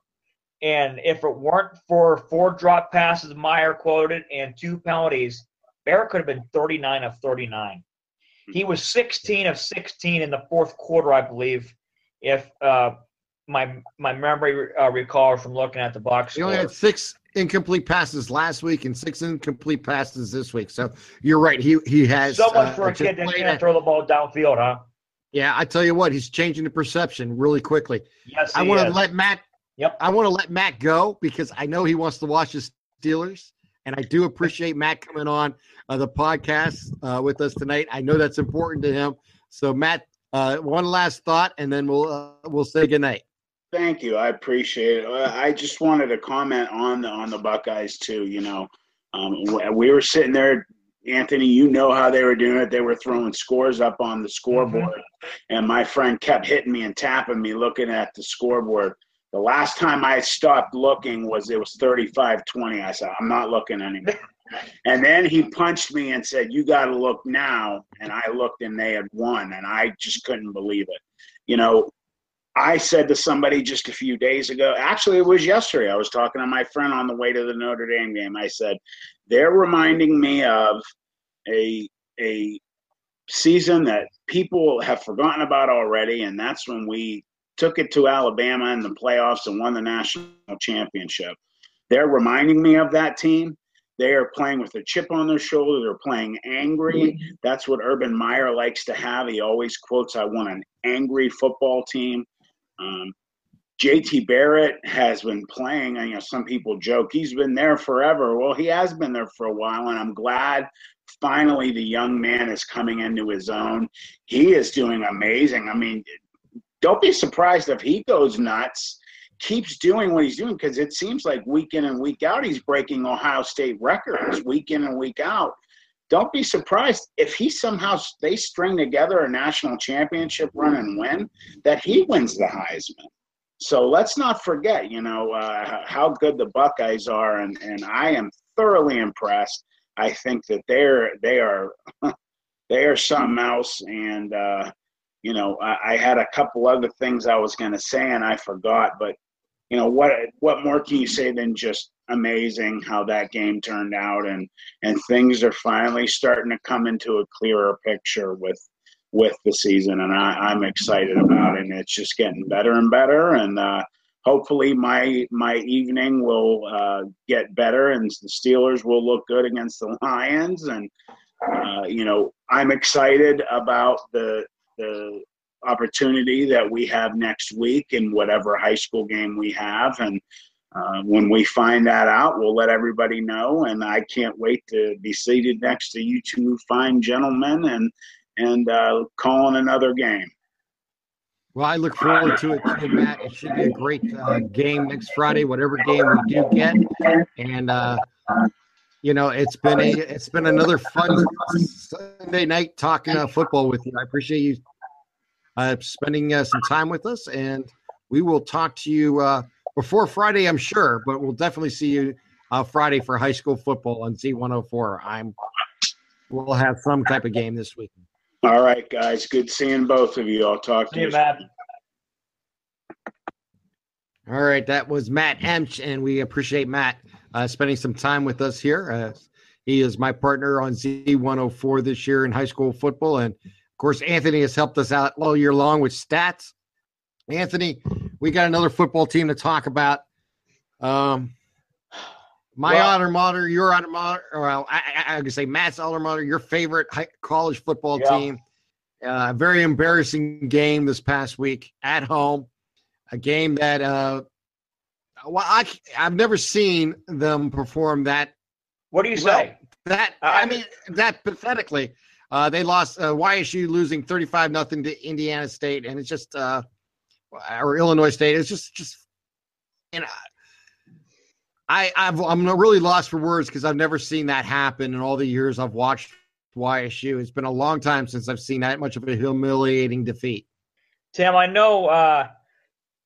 And if it weren't for four drop passes, Meyer quoted, and two penalties, Barrett could have been 39 of 39. He was 16 of 16 in the fourth quarter, I believe, if uh, my my memory uh, recall from looking at the box. He only had six incomplete passes last week and six incomplete passes this week. So you're right. He he has so much uh, for a kid that can't throw the ball downfield, huh? Yeah, I tell you what, he's changing the perception really quickly. Yes, I want to let Matt. Yep. I want to let Matt go because I know he wants to watch the Steelers, and I do appreciate Matt coming on uh, the podcast uh, with us tonight. I know that's important to him. So, Matt, uh, one last thought, and then we'll uh, we'll say goodnight. Thank you. I appreciate it. I just wanted to comment on the on the Buckeyes too. You know, um, we were sitting there, Anthony. You know how they were doing it. They were throwing scores up on the scoreboard, mm-hmm. and my friend kept hitting me and tapping me, looking at the scoreboard. The last time I stopped looking was it was 35-20. I said, I'm not looking anymore. *laughs* and then he punched me and said, You got to look now. And I looked and they had won. And I just couldn't believe it. You know, I said to somebody just a few days ago, actually, it was yesterday. I was talking to my friend on the way to the Notre Dame game. I said, they're reminding me of a, a season that people have forgotten about already. And that's when we took it to Alabama in the playoffs and won the national championship. They're reminding me of that team. They are playing with a chip on their shoulder. They're playing angry. That's what Urban Meyer likes to have. He always quotes, I want an angry football team. Um, JT Barrett has been playing, and you know, some people joke he's been there forever. Well, he has been there for a while, and I'm glad finally the young man is coming into his own. He is doing amazing. I mean, don't be surprised if he goes nuts, keeps doing what he's doing, because it seems like week in and week out he's breaking Ohio State records week in and week out don't be surprised if he somehow they string together a national championship run and win that he wins the Heisman. So let's not forget, you know, uh, how good the Buckeyes are, and, and I am thoroughly impressed. I think that they're they are *laughs* they are something else, and uh, you know, I, I had a couple other things I was going to say and I forgot, but you know what what more can you say than just amazing how that game turned out and and things are finally starting to come into a clearer picture with with the season and I, I'm excited about it and it's just getting better and better and uh, hopefully my my evening will uh, get better and the Steelers will look good against the Lions and uh, you know I'm excited about the the opportunity that we have next week in whatever high school game we have and uh, when we find that out, we'll let everybody know. And I can't wait to be seated next to you two fine gentlemen and and uh, calling another game. Well, I look forward to it too, Matt. It should be a great uh, game next Friday, whatever game we do get. And uh, you know, it's been a it's been another fun Sunday night talking uh, football with you. I appreciate you uh, spending uh, some time with us, and we will talk to you uh, before Friday, I'm sure, but we'll definitely see you uh, Friday for high school football on Z104. I'm we'll have some type of game this week. All right, guys. Good seeing both of you. I'll talk to you. you, Matt. All right, that was Matt Emch, and we appreciate Matt uh, spending some time with us here. Uh, he is my partner on Z104 this year in high school football, and of course, Anthony has helped us out all year long with stats. Anthony, we got another football team to talk about. Um, my Well- alma mater, your alma mater, or well, I, I, I could say Matt's alma mater, your favorite high, college football Yeah. team. Uh, a very embarrassing game this past week at home. A game that uh, well, I, I've never seen them perform that What do you well, say? that I- I mean that pathetically. Uh, they lost uh, YSU losing thirty five nothing to Indiana State, and it's just uh, or Illinois State. It's just just you know. I, I've, I'm really lost for words because I've never seen that happen in all the years I've watched YSU. It's been a long time since I've seen that much of a humiliating defeat. Tim, I know uh,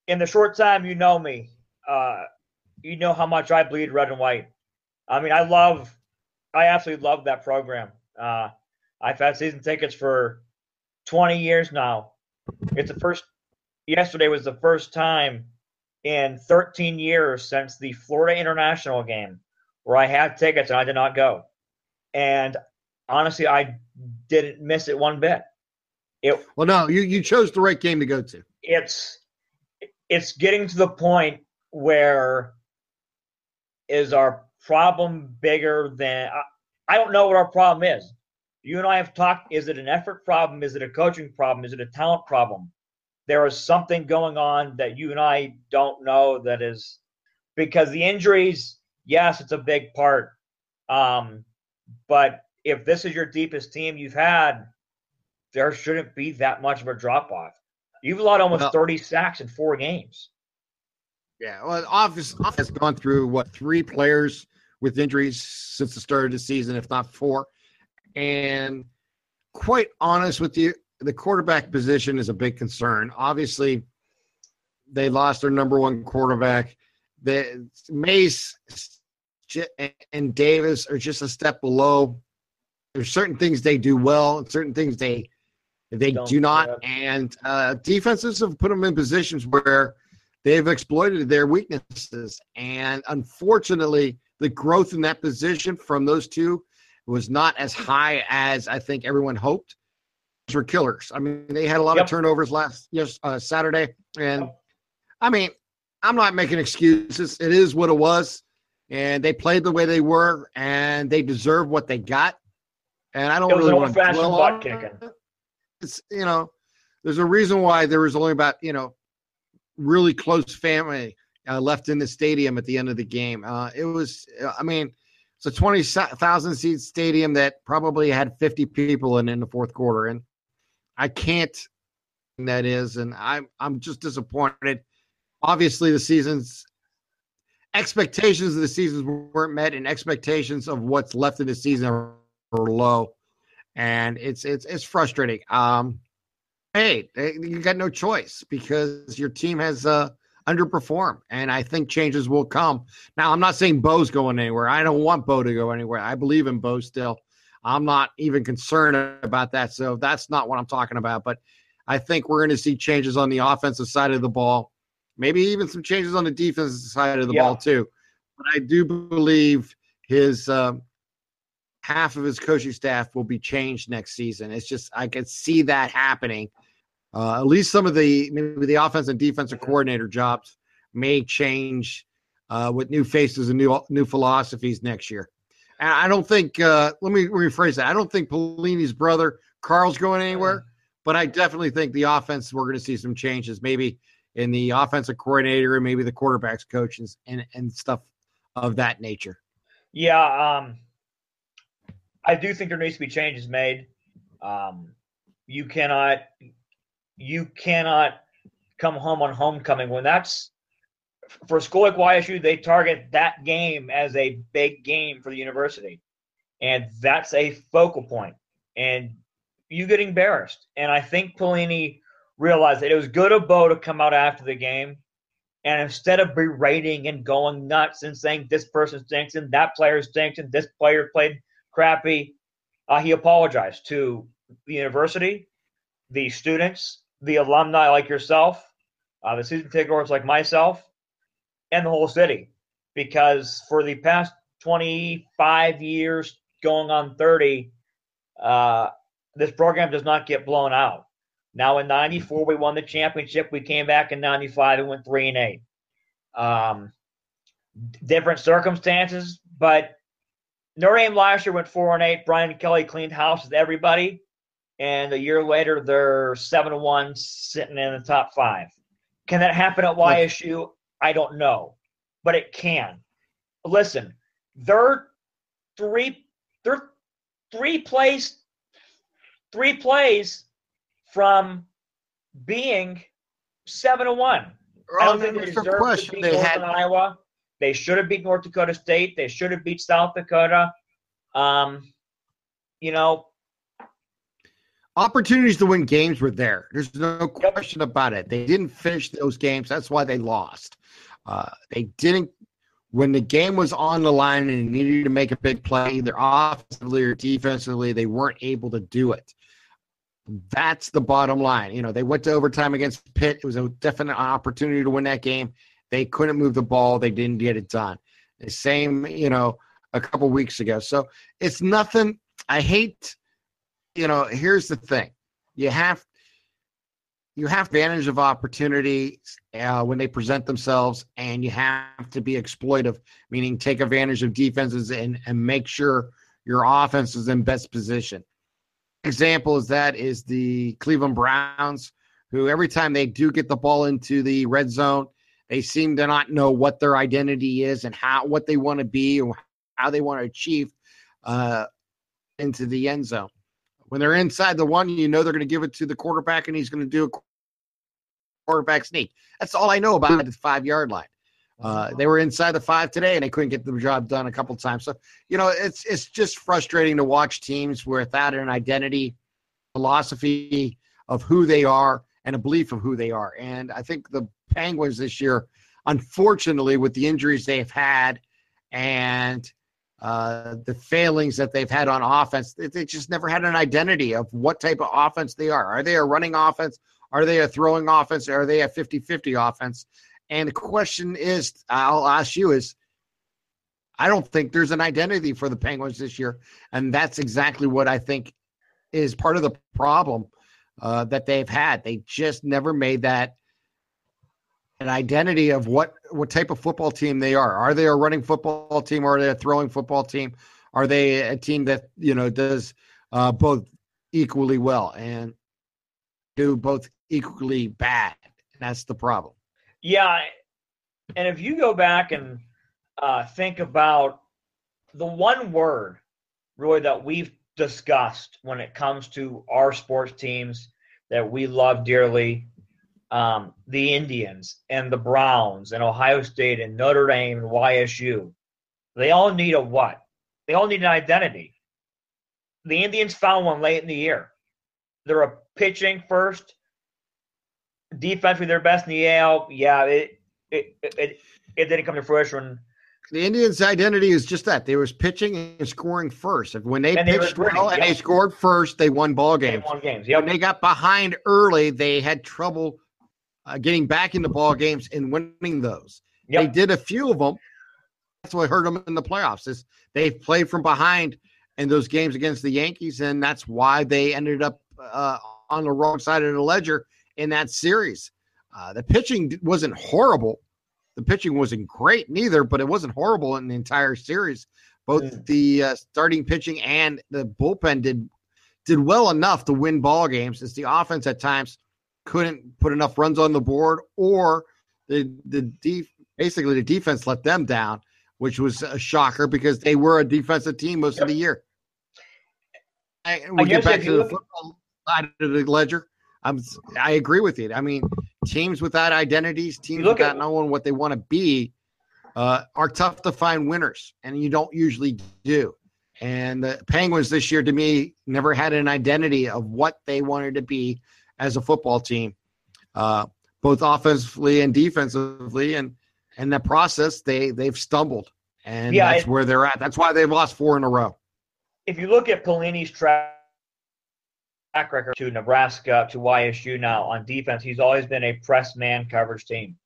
in the short time you know me, uh, you know how much I bleed red and white. I mean, I love, I absolutely love that program. Uh, I've had season tickets for 20 years now. It's the first, yesterday was the first time in 13 years since the Florida International game where I had tickets and I did not go. And honestly, I didn't miss it one bit. It Well, no, you you chose the right game to go to. it's it's getting to the point where is our problem bigger than I, I don't know what our problem is you and i have talked is it an effort problem is it a coaching problem is it a talent problem there is something going on that you and i don't know that is because the injuries yes it's a big part um but if this is your deepest team you've had there shouldn't be that much of a drop off You've allowed almost Well- 30 sacks in four games. Yeah, well, office office has gone through what three players with injuries since the start of the season, if not four. And quite honest with you, the quarterback position is a big concern. Obviously, they lost their number one quarterback. The Mace and Davis are just a step below. There's certain things they do well, and certain things they they Don't, do not. yeah. And uh, defenses have put them in positions where they've exploited their weaknesses. And unfortunately, the growth in that position from those two was not as high as I think everyone hoped. Were killers. I mean, they had a lot Yep. of turnovers last yes uh, Saturday, and Yep. I mean, I'm not making excuses. It is what it was, and they played the way they were, and they deserve what they got. And I don't It was really an want to dwell butt on kicking. it. It's you know, there's a reason why there was only about you know, really close family uh, left in the stadium at the end of the game. Uh, it was, I mean, it's a twenty thousand seat stadium that probably had fifty people in in the fourth quarter, and I can't. That is, and I'm I'm just disappointed. Obviously, the season's expectations of the seasons weren't met, and expectations of what's left in the season are, are low, and it's it's it's frustrating. Um, hey, you got no choice because your team has uh, underperformed, and I think changes will come. Now, I'm not saying Bo's going anywhere. I don't want Bo to go anywhere. I believe in Bo still. I'm not even concerned about that. So that's not what I'm talking about. But I think we're going to see changes on the offensive side of the ball, maybe even some changes on the defensive side of the Yeah. ball too. But I do believe his um, half of his coaching staff will be changed next season. It's just I can see that happening. Uh, at least some of the maybe the offense and defensive coordinator jobs may change uh, with new faces and new new philosophies next year. And I don't think. Uh, let me rephrase that. I don't think Pelini's brother Carl's going anywhere, but I definitely think the offense we're going to see some changes. Maybe in the offensive coordinator and maybe the quarterbacks coaches and, and stuff of that nature. Yeah, um, I do think there needs to be changes made. Um, you cannot, you cannot come home on homecoming when that's for a school like YSU. They target that game as a big game for the university, and that's a focal point. And you get embarrassed. And I think Pelini realized that it was good of Bo to come out after the game and instead of berating and going nuts and saying this person stinks and that player stinks and this player played crappy, uh, he apologized to the university, the students, the alumni like yourself, uh, the season ticket holders like myself, and the whole city. Because for the past 25 years, going on 30, uh, this program does not get blown out. Now in '94 we won the championship. We came back in '95 and went three and eight. Um, different circumstances, but Notre Dame last year went four and eight. Brian Kelly cleaned house with everybody, and a year later they're seven and one, sitting in the top five. Can that happen at YSU? I don't know, but it can. Listen, they're three, they're three plays, three plays from being seven to one. I don't think they deserve question. to beat they had... Iowa. They should have beat North Dakota State. They should have beat South Dakota. Um, you know, opportunities to win games were there. There's no question about it. They didn't finish those games. That's why they lost. Uh, they didn't when the game was on the line and needed to make a big play, either offensively or defensively, they weren't able to do it. That's the bottom line. You know, they went to overtime against Pitt. It was a definite opportunity to win that game. They couldn't move the ball. They didn't get it done. The same, you know, a couple weeks ago. So it's nothing. I hate, you know, here's the thing. You have you have advantage of opportunities uh, when they present themselves, and you have to be exploitive, meaning take advantage of defenses and, and make sure your offense is in best position example is that is the Cleveland Browns, who every time they do get the ball into the red zone, they seem to not know what their identity is and how what they want to be or how they want to achieve uh, into the end zone. When they're inside the one, you know they're going to give it to the quarterback and he's going to do a quarterback sneak. That's all I know about the five yard line. Uh, they were inside the five today, and they couldn't get the job done a couple times. So, you know, it's it's just frustrating to watch teams without an identity, philosophy of who they are, and a belief of who they are. And I think the Penguins this year, unfortunately, with the injuries they've had and uh, the failings that they've had on offense, they, they just never had an identity of what type of offense they are. Are they a running offense? Are they a throwing offense? Are they a 50 50 offense? And the question is, I'll ask you is, I don't think there's an identity for the Penguins this year, and that's exactly what I think is part of the problem uh, that they've had. They just never made that an identity of what what type of football team they are. Are they a running football team or are they a throwing football team? Are they a team that you know does uh, both equally well and do both equally bad? And that's the problem. Yeah, and if you go back and uh, think about the one word really that we've discussed when it comes to our sports teams that we love dearly, um, the Indians and the Browns and Ohio State and Notre Dame and YSU, they all need a what? They all need an identity. The Indians found one late in the year. They're a pitching first, defensively their best in the AL. Yeah, it it, it it didn't come to fruition. The Indians' identity is just that they was pitching and scoring first. When they and pitched they well and yep. they scored first, they won ball games. They won games. Yep. When they got behind early, they had trouble uh, getting back into ball games and winning those. Yep. They did a few of them. That's what hurt them in the playoffs. Is they played from behind in those games against the Yankees, and that's why they ended up uh, on the wrong side of the ledger in that series. Uh, the pitching wasn't horrible. The pitching wasn't great neither, but it wasn't horrible in the entire series. Both mm. the uh, starting pitching and the bullpen did did well enough to win ball games. It's the offense at times couldn't put enough runs on the board, or the the def- basically the defense let them down, which was a shocker because they were a defensive team most Yep. of the year. I, we I get back to the look- football side of the ledger. I'm I agree with you. I mean, teams without identities, teams without at- knowing what they want to be, uh, are tough to find winners, and you don't usually do. And the Penguins this year, to me, never had an identity of what they wanted to be as a football team, uh, both offensively and defensively. And in that process, they they've stumbled, and Yeah, that's where they're at. That's why they've lost four in a row. if you look at Pelini's track track record to Nebraska to YSU now on defense, he's always been a press man coverage team.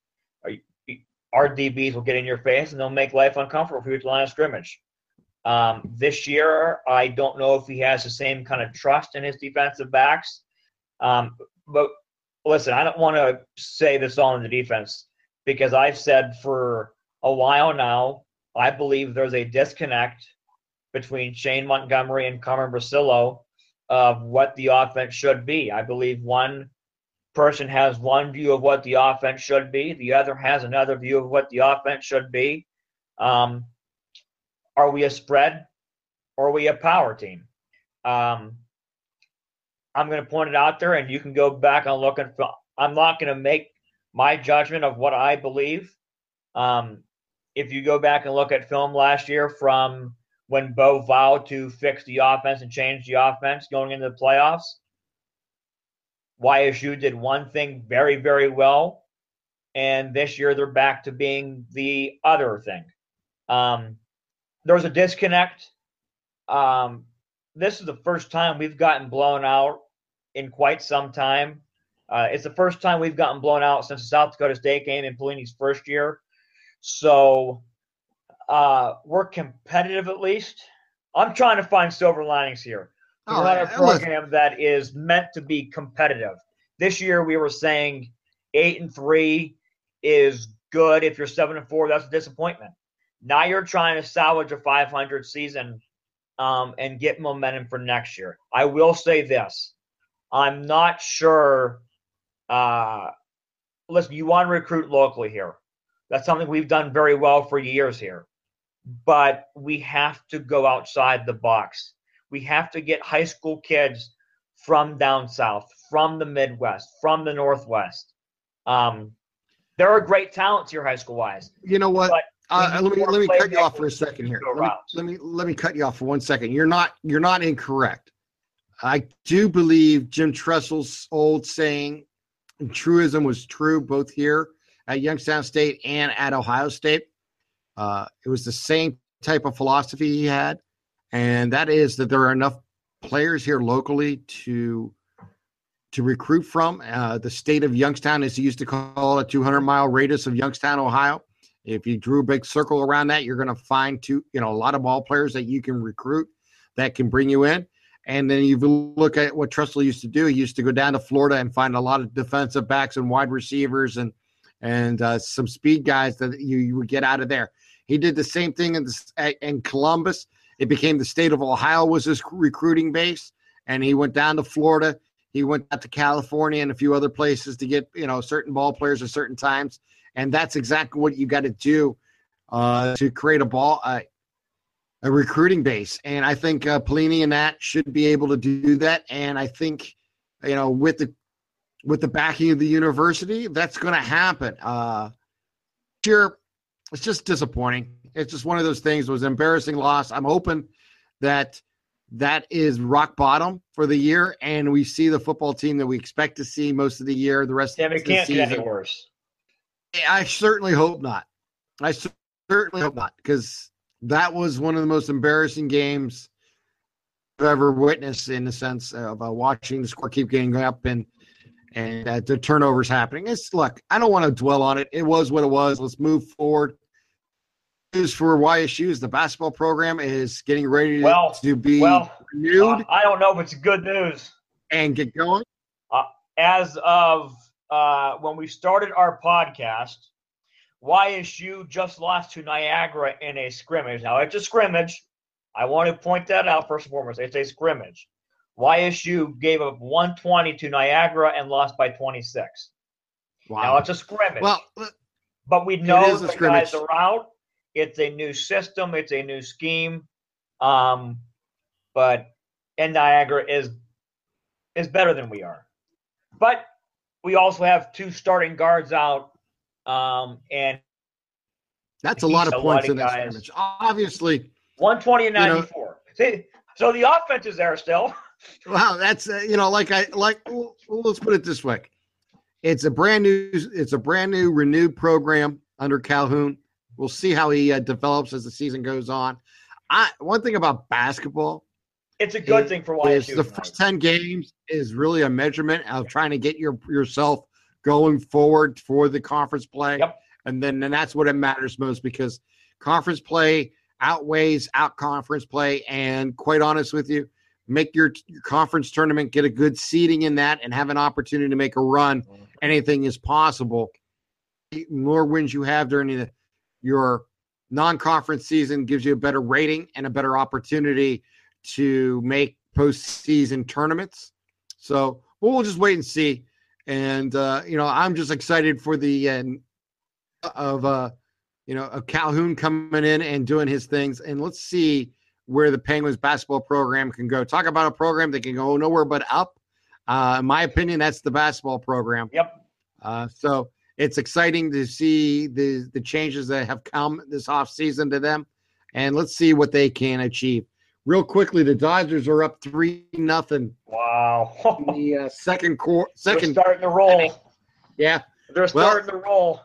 Our DBs will get in your face and they'll make life uncomfortable for you at the line of scrimmage. Um, this year, I don't know if he has the same kind of trust in his defensive backs. Um, but listen, I don't want to say this all in the defense because I've said for a while now, I believe there's a disconnect between Shane Montgomery and Carmen Bricillo of what the offense should be. I believe one person has one view of what the offense should be, the other has another view of what the offense should be. Um, are we a spread or are we a power team? Um, I'm going to point it out there, and you can go back and look And I'm not going to make my judgment of what I believe. Um, if you go back and look at film last year from when Bo vowed to fix the offense and change the offense going into the playoffs, YSU did one thing very, very well. And this year they're back to being the other thing. Um, there's a disconnect. Um, this is the first time we've gotten blown out in quite some time. Uh, it's the first time we've gotten blown out since the South Dakota State game in Pelini's first year. So uh, we're competitive at least. I'm trying to find silver linings here. We Oh, run a program that is meant to be competitive. This year we were saying eight and three is good. If you're seven and four, that's a disappointment. Now you're trying to salvage a 500 season um, and get momentum for next year. I will say this: I'm not sure. Uh, listen, you want to recruit locally here. That's something we've done very well for years here. But we have to go outside the box. We have to get high school kids from down south, from the Midwest, from the Northwest. Um, there are great talents here, high school wise. You know what? Uh, let me let me cut you off for a second here. Let me, let me let me cut you off for one second. You're not you're not incorrect. I do believe Jim Tressel's old saying, truism was true both here at Youngstown State and at Ohio State. Uh, it was the same type of philosophy he had, and that is that there are enough players here locally to to recruit from. Uh, the state of Youngstown, as he used to call it, a 200 mile radius of Youngstown, Ohio. If you drew a big circle around that, you're going to find two, you know, a lot of ball players that you can recruit that can bring you in. And then you look at what Tressel used to do. He used to go down to Florida and find a lot of defensive backs and wide receivers and and uh, some speed guys that you, you would get out of there. He did the same thing in the, in Columbus. It became the state of Ohio was his recruiting base, and he went down to Florida. He went out to California and a few other places to get you know certain ball players at certain times, and that's exactly what you got to do uh, to create a ball uh, a recruiting base. And I think uh, Pelini and that should be able to do that. And I think you know with the with the backing of the university, that's going to happen. Uh, sure, it's just disappointing. It's just one of those things. It was an embarrassing loss. I'm hoping that that is rock bottom for the year, and we see the football team that we expect to see most of the year. The rest Tim, of the season. Yeah, it can't get any worse. I certainly hope not. I certainly hope not because that was one of the most embarrassing games I've ever witnessed in the sense of uh, watching the score keep getting up and and uh, the turnovers happening. It's look, I don't want to dwell on it. It was what it was. Let's move forward. News for YSU is the basketball program is getting ready to, Well, to be well, renewed Uh, I don't know if it's good news. and get going. As of uh, when we started our podcast, YSU just lost to Niagara in a scrimmage. Now, it's a scrimmage. I want to point that out first and foremost. It's a scrimmage. YSU gave up 120 to Niagara and lost by 26. Wow. Now it's a scrimmage. well, But we know the scrimmage. guys are out. It's a new system. It's a new scheme. Um, but and Niagara is is better than we are. But we also have two starting guards out. Um, and that's a lot of a points lot in of that guys. scrimmage. Obviously, 120 and You know- 94. So the offense is there still. *laughs* Wow, that's uh, you know, like I like. Well, let's put it this way: it's a brand new, it's a brand new, renewed program under Calhoun. We'll see how he uh, develops as the season goes on. I one thing about basketball It's a good thing for is YSU. the tonight. first ten games is really a measurement of trying to get your yourself going forward for the conference play, Yep. and then and that's what it matters most because conference play outweighs out conference play. And quite honest with you, make your, your conference tournament, get a good seeding in that, and have an opportunity to make a run. Mm-hmm. Anything is possible. The more wins you have during the, your non-conference season gives you a better rating and a better opportunity to make postseason tournaments. So well, we'll just wait and see. And uh, you know, I'm just excited for the end of uh, you know, of Calhoun coming in and doing his things. And let's see where the Penguins basketball program can go. Talk about a program that can go nowhere but up. Uh, in my opinion, that's the basketball program. Yep. Uh, so it's exciting to see the the changes that have come this off season to them, and let's see what they can achieve. Real quickly, the Dodgers are up three nothing Wow. in the uh, *laughs* second quarter. They're Second, starting to roll. yeah, They're Well- starting to roll.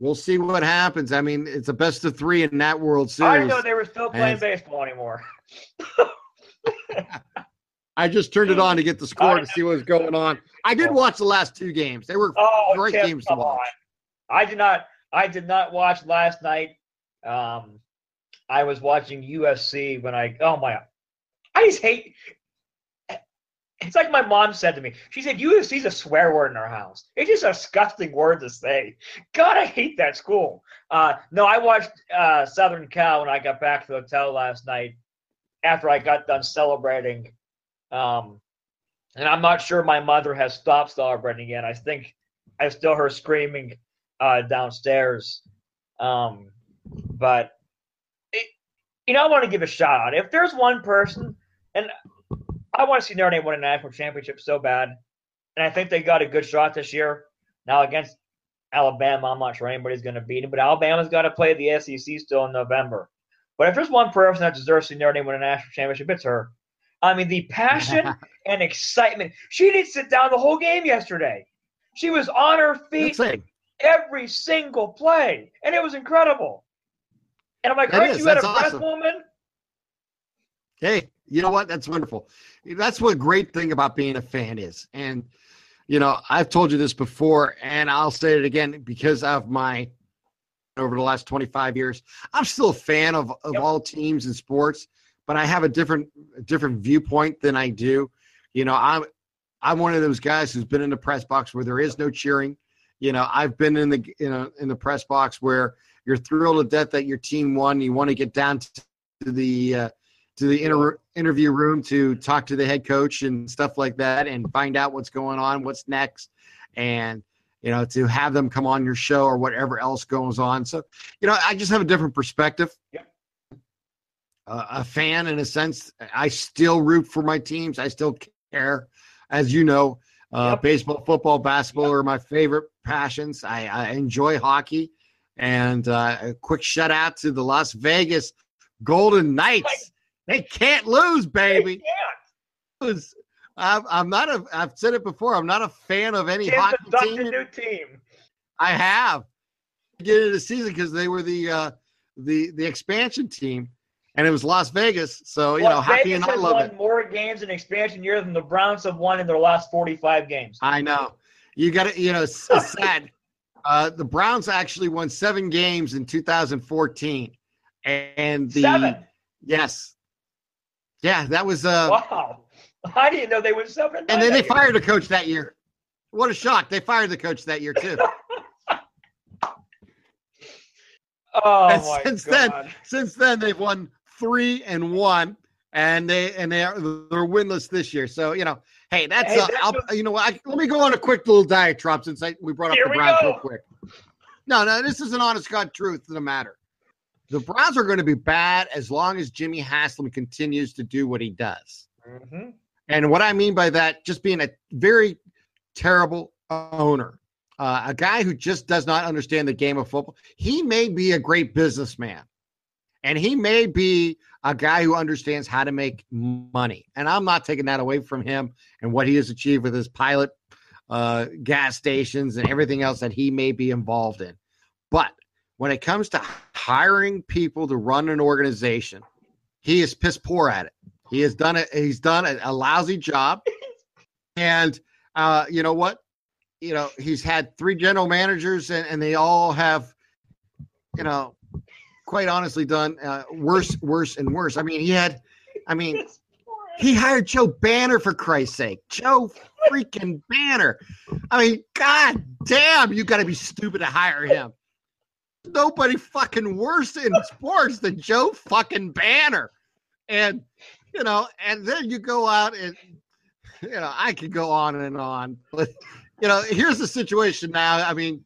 we'll see what happens. I mean, it's a best of three in that World Series. I know they were still playing And- baseball anymore. *laughs* *laughs* I just turned it on to get the score to see what was going on. I did watch the last two games. They were Oh, great Tim, games to watch. on. I did not. I did not watch last night. Um, I was watching UFC when I. Oh my! I just hate. It's like my mom said to me. She said UFC's a swear word in our house. It's just a disgusting word to say. God, I hate that school. Uh, no, I watched uh, Southern Cal when I got back to the hotel last night after I got done celebrating. Um, and I'm not sure my mother has stopped celebrating yet. I think I still heard screaming uh, downstairs. Um, but you know, I want to give a shout out. If there's one person, and I want to see Notre Dame win a national championship so bad, and I think they got a good shot this year. Now against Alabama, I'm not sure anybody's going to beat them, but Alabama's got to play the SEC still in November. But if there's one person that deserves to see Notre Dame win a national championship, it's her. I mean, the passion *laughs* and excitement. She didn't sit down the whole game yesterday. She was on her feet every single play, and it was incredible. And I'm like, That aren't is. you of That's breath, awesome. woman? Hey, you know what? That's wonderful. That's what a great thing about being a fan is. And, you know, I've told you this before, and I'll say it again because of my over the last 25 years. I'm still a fan of, of Yep. all teams and sports, but I have a different a different viewpoint than I do. You know, I'm I'm one of those guys who's been in the press box where there is no cheering. You know, I've been in the you know in the press box where you're thrilled to death that your team won. You want to get down to the uh, to the inter- interview room to talk to the head coach and stuff like that and find out what's going on, what's next, and you know to have them come on your show or whatever else goes on. So you know, I just have a different perspective. Yep. Uh, a fan in a sense. I still root for my teams. I still care, as you know. Uh, Yep. Baseball, football, basketball are my favorite passions. I, I enjoy hockey. And uh, a quick shout out to the Las Vegas Golden Knights. They can't lose, baby. I'm, I'm not a. I've said it before. I'm not a fan of any Tim's hockey team. a new team. I have beginning of the season because they were the uh, the the expansion team, and it was Las Vegas. So you know, Las hockey Vegas and I love won it. more games in expansion year than the Browns have won in their last 45 games. I know. You got to. You know, it's, it's *laughs* sad. Uh, the Browns actually won seven games in 2014, and the Seven. yes, yeah, that was. Uh, Wow. *laughs* I didn't know they were seven. and then they fired a coach that year. What a shock! They fired the coach that year too. *laughs* Oh And my since god. then- Since then, they've won three and one, and they and they are they're winless this year. So you know, hey, that's, Hey, uh, that's you know what? I, let me go on a quick little diatribe since I, we brought up the Browns go. real quick. No, no, this is an honest God truth of the matter. The Browns are going to be bad as long as Jimmy Haslam continues to do what he does. Mhm. And what I mean by that, just being a very terrible owner, uh, a guy who just does not understand the game of football. He may be a great businessman, and he may be a guy who understands how to make money. And I'm not taking that away from him and what he has achieved with his pilot uh, gas stations and everything else that he may be involved in. But when it comes to hiring people to run an organization, he is piss poor at it. He has done it. He's done a, a lousy job. *laughs* And uh, you know what? You know, he's had three general managers and, and they all have, you know, quite honestly done uh, worse, worse, and worse. I mean, he had, I mean, *laughs* he hired Joe Banner for Christ's sake. Joe freaking Banner. I mean, god damn, you got to be stupid to hire him. Nobody fucking worse in sports than Joe fucking Banner. And you know, and then you go out and you know, I could go on and on. But you know, here's the situation now. I mean,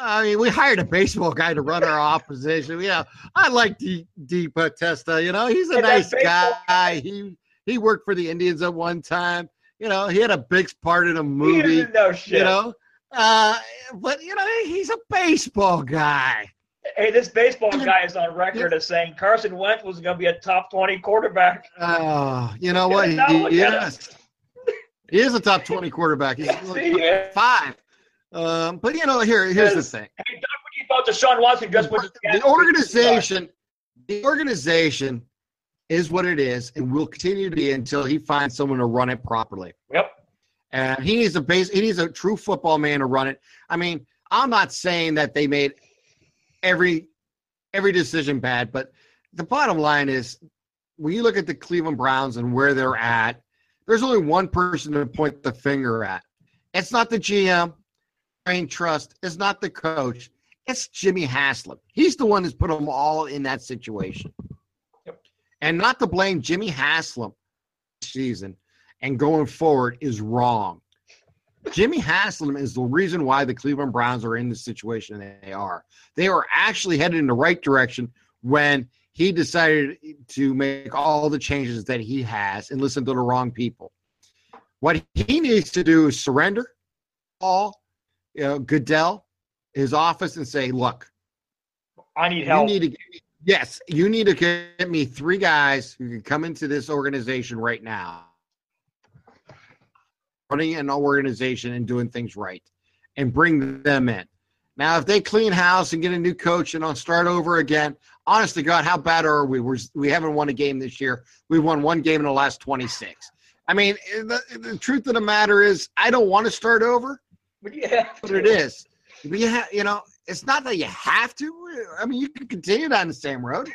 I mean, we hired a baseball guy to run our opposition. You know, I like D Deep Testa. You know, he's a And nice guy. He he worked for the Indians at one time. You know, he had a big part in a movie. doesn't shit. You know, uh, but you know, he's a baseball guy. Hey, this baseball guy is on record as saying Carson Wentz was going to be a top 20 quarterback. Oh, you know what? He, he is. He is a top twenty quarterback. He's *laughs* man. five. Um, but you know, here here's the thing. Hey, Doug, what do you thought Deshaun Watson just The organization, the organization is what it is, and will continue to be until he finds someone to run it properly. Yep. And he needs a base. He needs a true football man to run it. I mean, I'm not saying that they made every every decision bad, but the bottom line is when you look at the Cleveland Browns and where they're at, there's only one person to point the finger at. It's not the GM, Brain Trust. is not the coach. It's Jimmy Haslam. He's the one that's put them all in that situation. Yep. And not to blame Jimmy Haslam this season and going forward is wrong. Jimmy Haslam is the reason why the Cleveland Browns are in the situation they are. They were actually headed in the right direction when he decided to make all the changes that he has and listen to the wrong people. What he needs to do is surrender Paul, you know, Goodell, his office, and say, look, I need you help. need to get me, yes, you need to get me three guys who can come into this organization right now, running an organization and doing things right, and bring them in. Now, if they clean house and get a new coach and I'll start over again, honest to God, how bad are we? We're, we haven't won a game this year. We've won one game in the last 26. I mean, the, the truth of the matter is, I don't want to start over But you have what it is. But you have, you know, it's not that you have to. I mean, you can continue down the same road.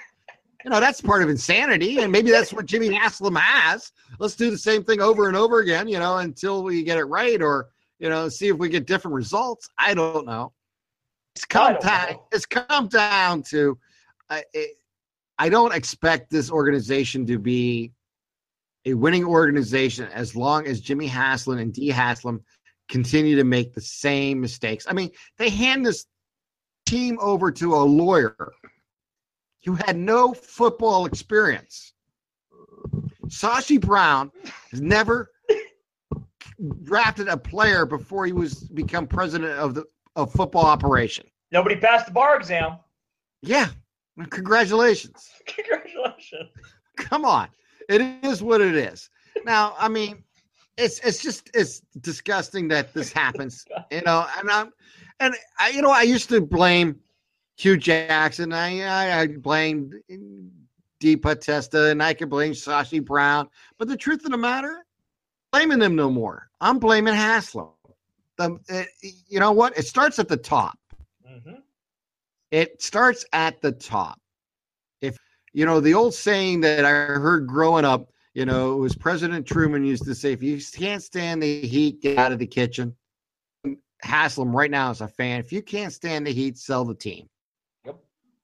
You know, that's part of insanity, and maybe that's what Jimmy Haslam has. Let's do the same thing over and over again, you know, until we get it right, or you know, see if we get different results. I don't know. It's come down. know. It's come down to. I it, I don't expect this organization to be a winning organization as long as Jimmy Haslam and D. Haslam continue to make the same mistakes. I mean, they hand this team over to a lawyer who had no football experience. Sashi Brown has never drafted a player before he was become president of the of football operation. Nobody passed the bar exam. Yeah, congratulations. *laughs* Congratulations. Come on, it is what it is. Now, I mean, it's it's just it's disgusting that this happens, *laughs* you know. And I'm and I, you know, I used to blame Hue Jackson. I I, I blamed DePodesta, and I could blame Sashi Brown. But the truth of the matter, blaming them no more. I'm blaming Haslam. The, it, you know what? It starts at the top. hmm It starts at the top. If you know the old saying that I heard growing up, you know, it was President Truman used to say, "If you can't stand the heat, get out of the kitchen." Haslam right now as a fan. If you can't stand the heat, sell the team. Yep.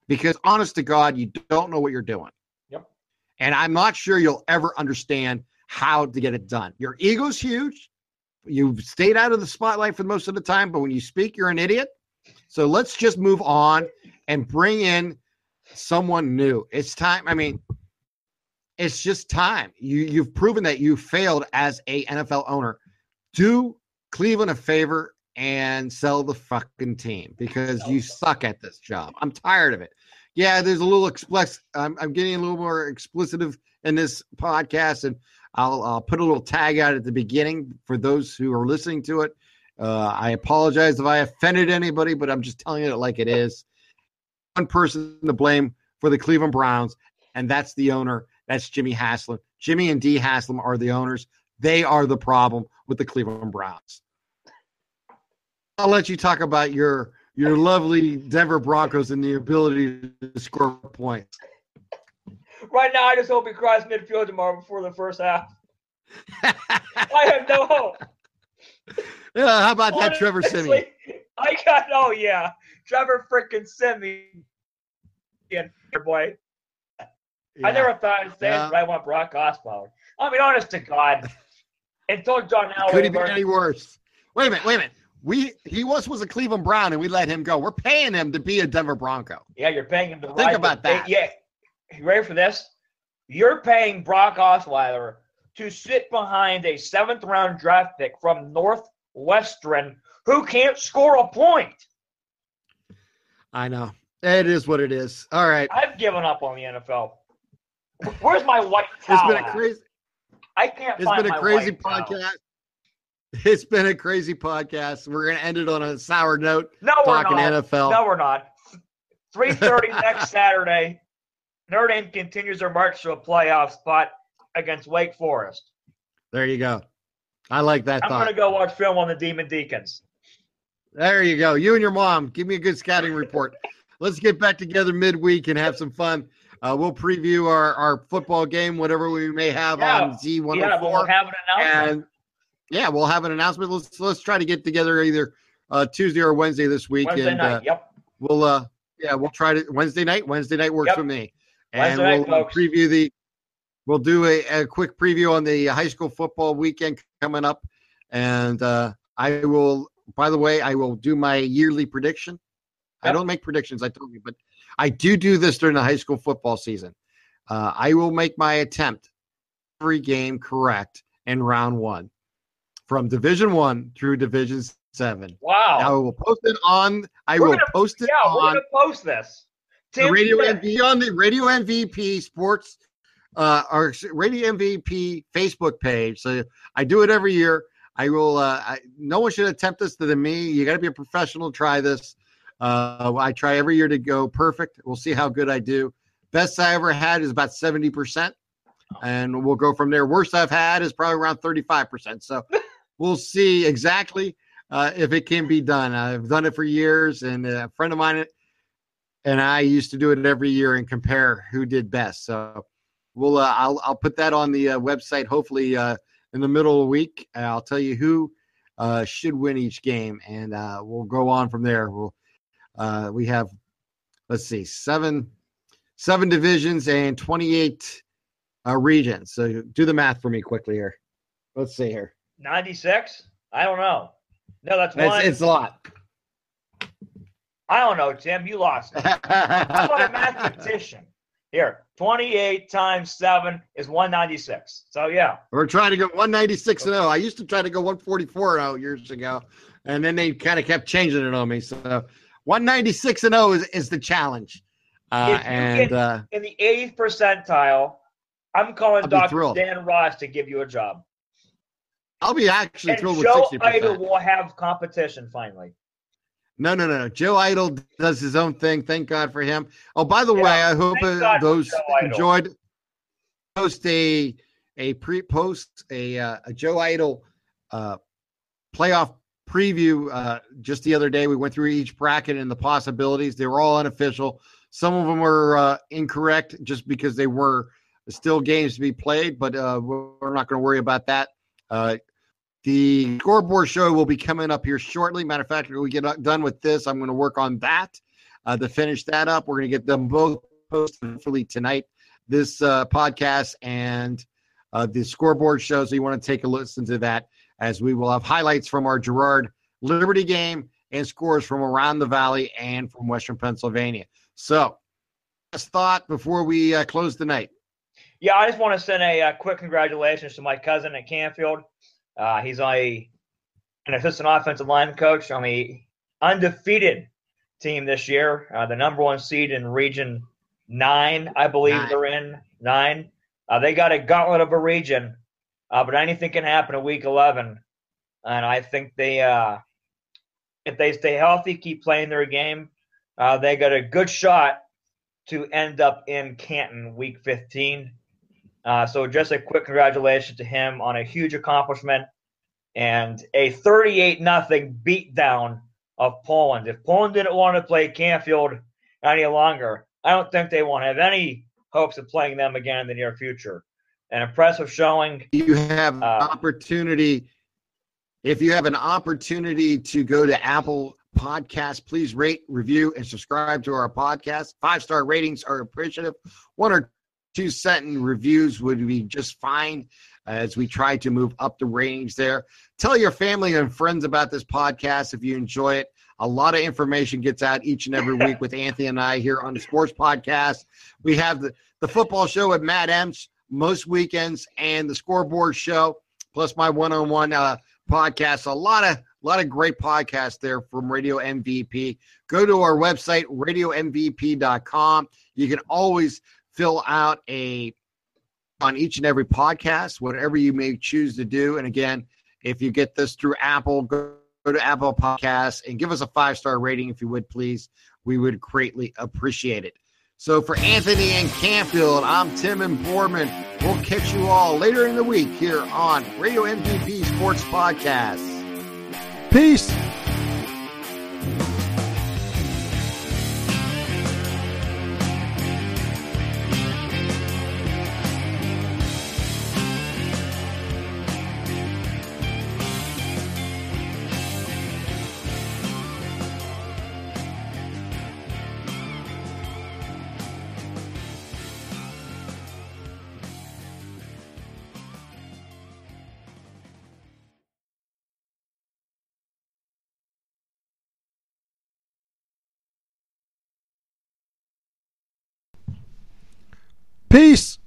Because honest to God, you don't know what you're doing. Yep. And I'm not sure you'll ever understand how to get it done. Your ego's huge. You've stayed out of the spotlight for most of the time, but when you speak, you're an idiot. So let's just move on and bring in someone new. It's time. I mean, it's just time. You you've proven that you failed as a NFL owner. Do Cleveland a favor and sell the fucking team because you suck at this job. I'm tired of it. Yeah, there's a little explicit. I'm, I'm getting a little more explicit in this podcast, and I'll, I'll put a little tag out at the beginning for those who are listening to it. Uh, I apologize if I offended anybody, but I'm just telling it like it is. One person to blame for the Cleveland Browns, and that's the owner. That's Jimmy Haslam. Jimmy and Dee Haslam are the owners. They are the problem with the Cleveland Browns. I'll let you talk about your your lovely Denver Broncos and the ability to score points. Right now, I just hope he cries midfield tomorrow before the first half. *laughs* I have no hope. Yeah, how about that, Trevor Siemian? I got oh yeah, Trevor freaking Siemian, boy. Yeah. I never thought I'd say yeah. it, I want Brock Osweiler. I mean, honest to God, until John Elway. Could he be any worse? Wait a minute, wait a minute. We he was was a Cleveland Brown and we let him go. We're paying him to be a Denver Bronco. Yeah, you're paying him to think ride about that. Yeah, you ready for this? You're paying Brock Osweiler to sit behind a seventh round draft pick from Northwestern who can't score a point. I know. It is what it is. All right. I've given up on the NFL. Where's my white towel? It's been a crazy. I can't. It's been a crazy podcast. Towel. It's been a crazy podcast. We're going to end it on a sour note. No, talking we're not. NFL. No, we're not. Three thirty *laughs* next Saturday. Notre Dame continues their march to a playoff spot against Wake Forest. There you go. I like that. I'm going to go watch film on the Demon Deacons. There you go. You and your mom. Give me a good scouting report. Let's get back together midweek and have some fun. Uh, we'll preview our, our football game, whatever we may have yeah. on Z104. Yeah, we'll have an announcement. And yeah, we'll have an announcement. Let's let's try to get together either uh, Tuesday or Wednesday this week. Wednesday and, night. Uh, yep. We'll uh yeah we'll try to Wednesday night. Wednesday night works yep. for me. And Wednesday we'll night, preview the. We'll do a, a quick preview on the high school football weekend coming up, and uh, I will. By the way, I will do my yearly prediction. Yep. I don't make predictions. I told you, but I do do this during the high school football season. Uh, I will make my attempt every game correct in round one from Division One through Division Seven. Wow! I will post it on. I we're will gonna, post it. Yeah, on we're gonna post this. the radio MVP on the Radio MVP Sports, uh, our Radio MVP Facebook page. So I do it every year. I will. Uh, I, no one should attempt this than me. You got to be a professional. Try this. Uh, I try every year to go perfect. We'll see how good I do. Best I ever had is about 70%. And we'll go from there. Worst I've had is probably around 35%. So *laughs* we'll see exactly uh, if it can be done. I've done it for years, and a friend of mine and I used to do it every year and compare who did best. So we'll uh, I'll I'll put that on the uh, website hopefully uh, in the middle of the week. I'll tell you who uh, should win each game, and uh, we'll go on from there. We'll uh, we have let's see seven seven divisions and 28 uh, regions. So do the math for me quickly here. Let's see here. 96? I don't know. No, that's It's, one. it's a lot. I don't know, Tim. You lost. I'm a *laughs* mathematician. Here, 28 times 7 is 196. So, yeah. We're trying to go 196 and 0. I used to try to go 144 and 0 years ago, and then they kind of kept changing it on me. So 196 and 0 is, is the challenge. Uh, and get- uh, In the 80th percentile, I'm calling thrilled. Dan Ross to give you a job. I'll be actually And thrilled with Joe 60%. Idol will have competition finally. No, no, no, no. Joe Idol does his own thing. Thank God for him. Oh, by the Yeah, way, I hope uh, those enjoyed post a a pre post a uh, a Joe Idol uh, playoff preview uh, just the other day. We went through each bracket and the possibilities. They were all unofficial. Some of them were uh, incorrect just because they were still games to be played, but uh, we're not going to worry about that. Uh, the scoreboard show will be coming up here shortly. Matter of fact, when we get done with this, I'm going to work on that uh, to finish that up. We're going to get them both posted hopefully tonight. this uh, podcast and the scoreboard show. So you want to take a listen to that as we will have highlights from our Girard Liberty game and scores from around the valley and from Western Pennsylvania. So, last thought before we uh, close the night. Yeah, I just want to send a, uh, quick congratulations to my cousin at Canfield. Uh, he's a an assistant offensive line coach on the undefeated team this year, uh, the number one seed in Region Nine, I believe they they're in nine. Uh, they got a gauntlet of a region, uh, but anything can happen in Week 11, and I think they, uh, if they stay healthy, keep playing their game, uh, they got a good shot to end up in Canton Week 15. Uh, so just a quick congratulations to him on a huge accomplishment and a 38 nothing beatdown of Poland. If Poland didn't want to play Canfield any longer, I don't think they won't have any hopes of playing them again in the near future. An impressive showing. You have uh, opportunity. If you have an opportunity to go to Apple Podcast, please rate, review, and subscribe to our podcast. Five star ratings are appreciative. One or two sentence reviews would be just fine as we try to move up the ratings there. Tell your family and friends about this podcast if you enjoy it. A lot of information gets out each and every week with Anthony and I here on the Sports Podcast. We have the, the football show with Matt Emps most weekends and the scoreboard show, plus my one on one podcast. A lot of a lot of great podcasts there from Radio MVP. Go to our website, radiomvp.com. You can always fill out a on each and every podcast, whatever you may choose to do. And again, if you get this through Apple, go, go to Apple Podcasts and give us a five star rating if you would, please. We would greatly appreciate it. So for Anthony and Canfield, I'm Tim and Borman. We'll catch you all later in the week here on Radio MVP Sports Podcast. Peace. Peace.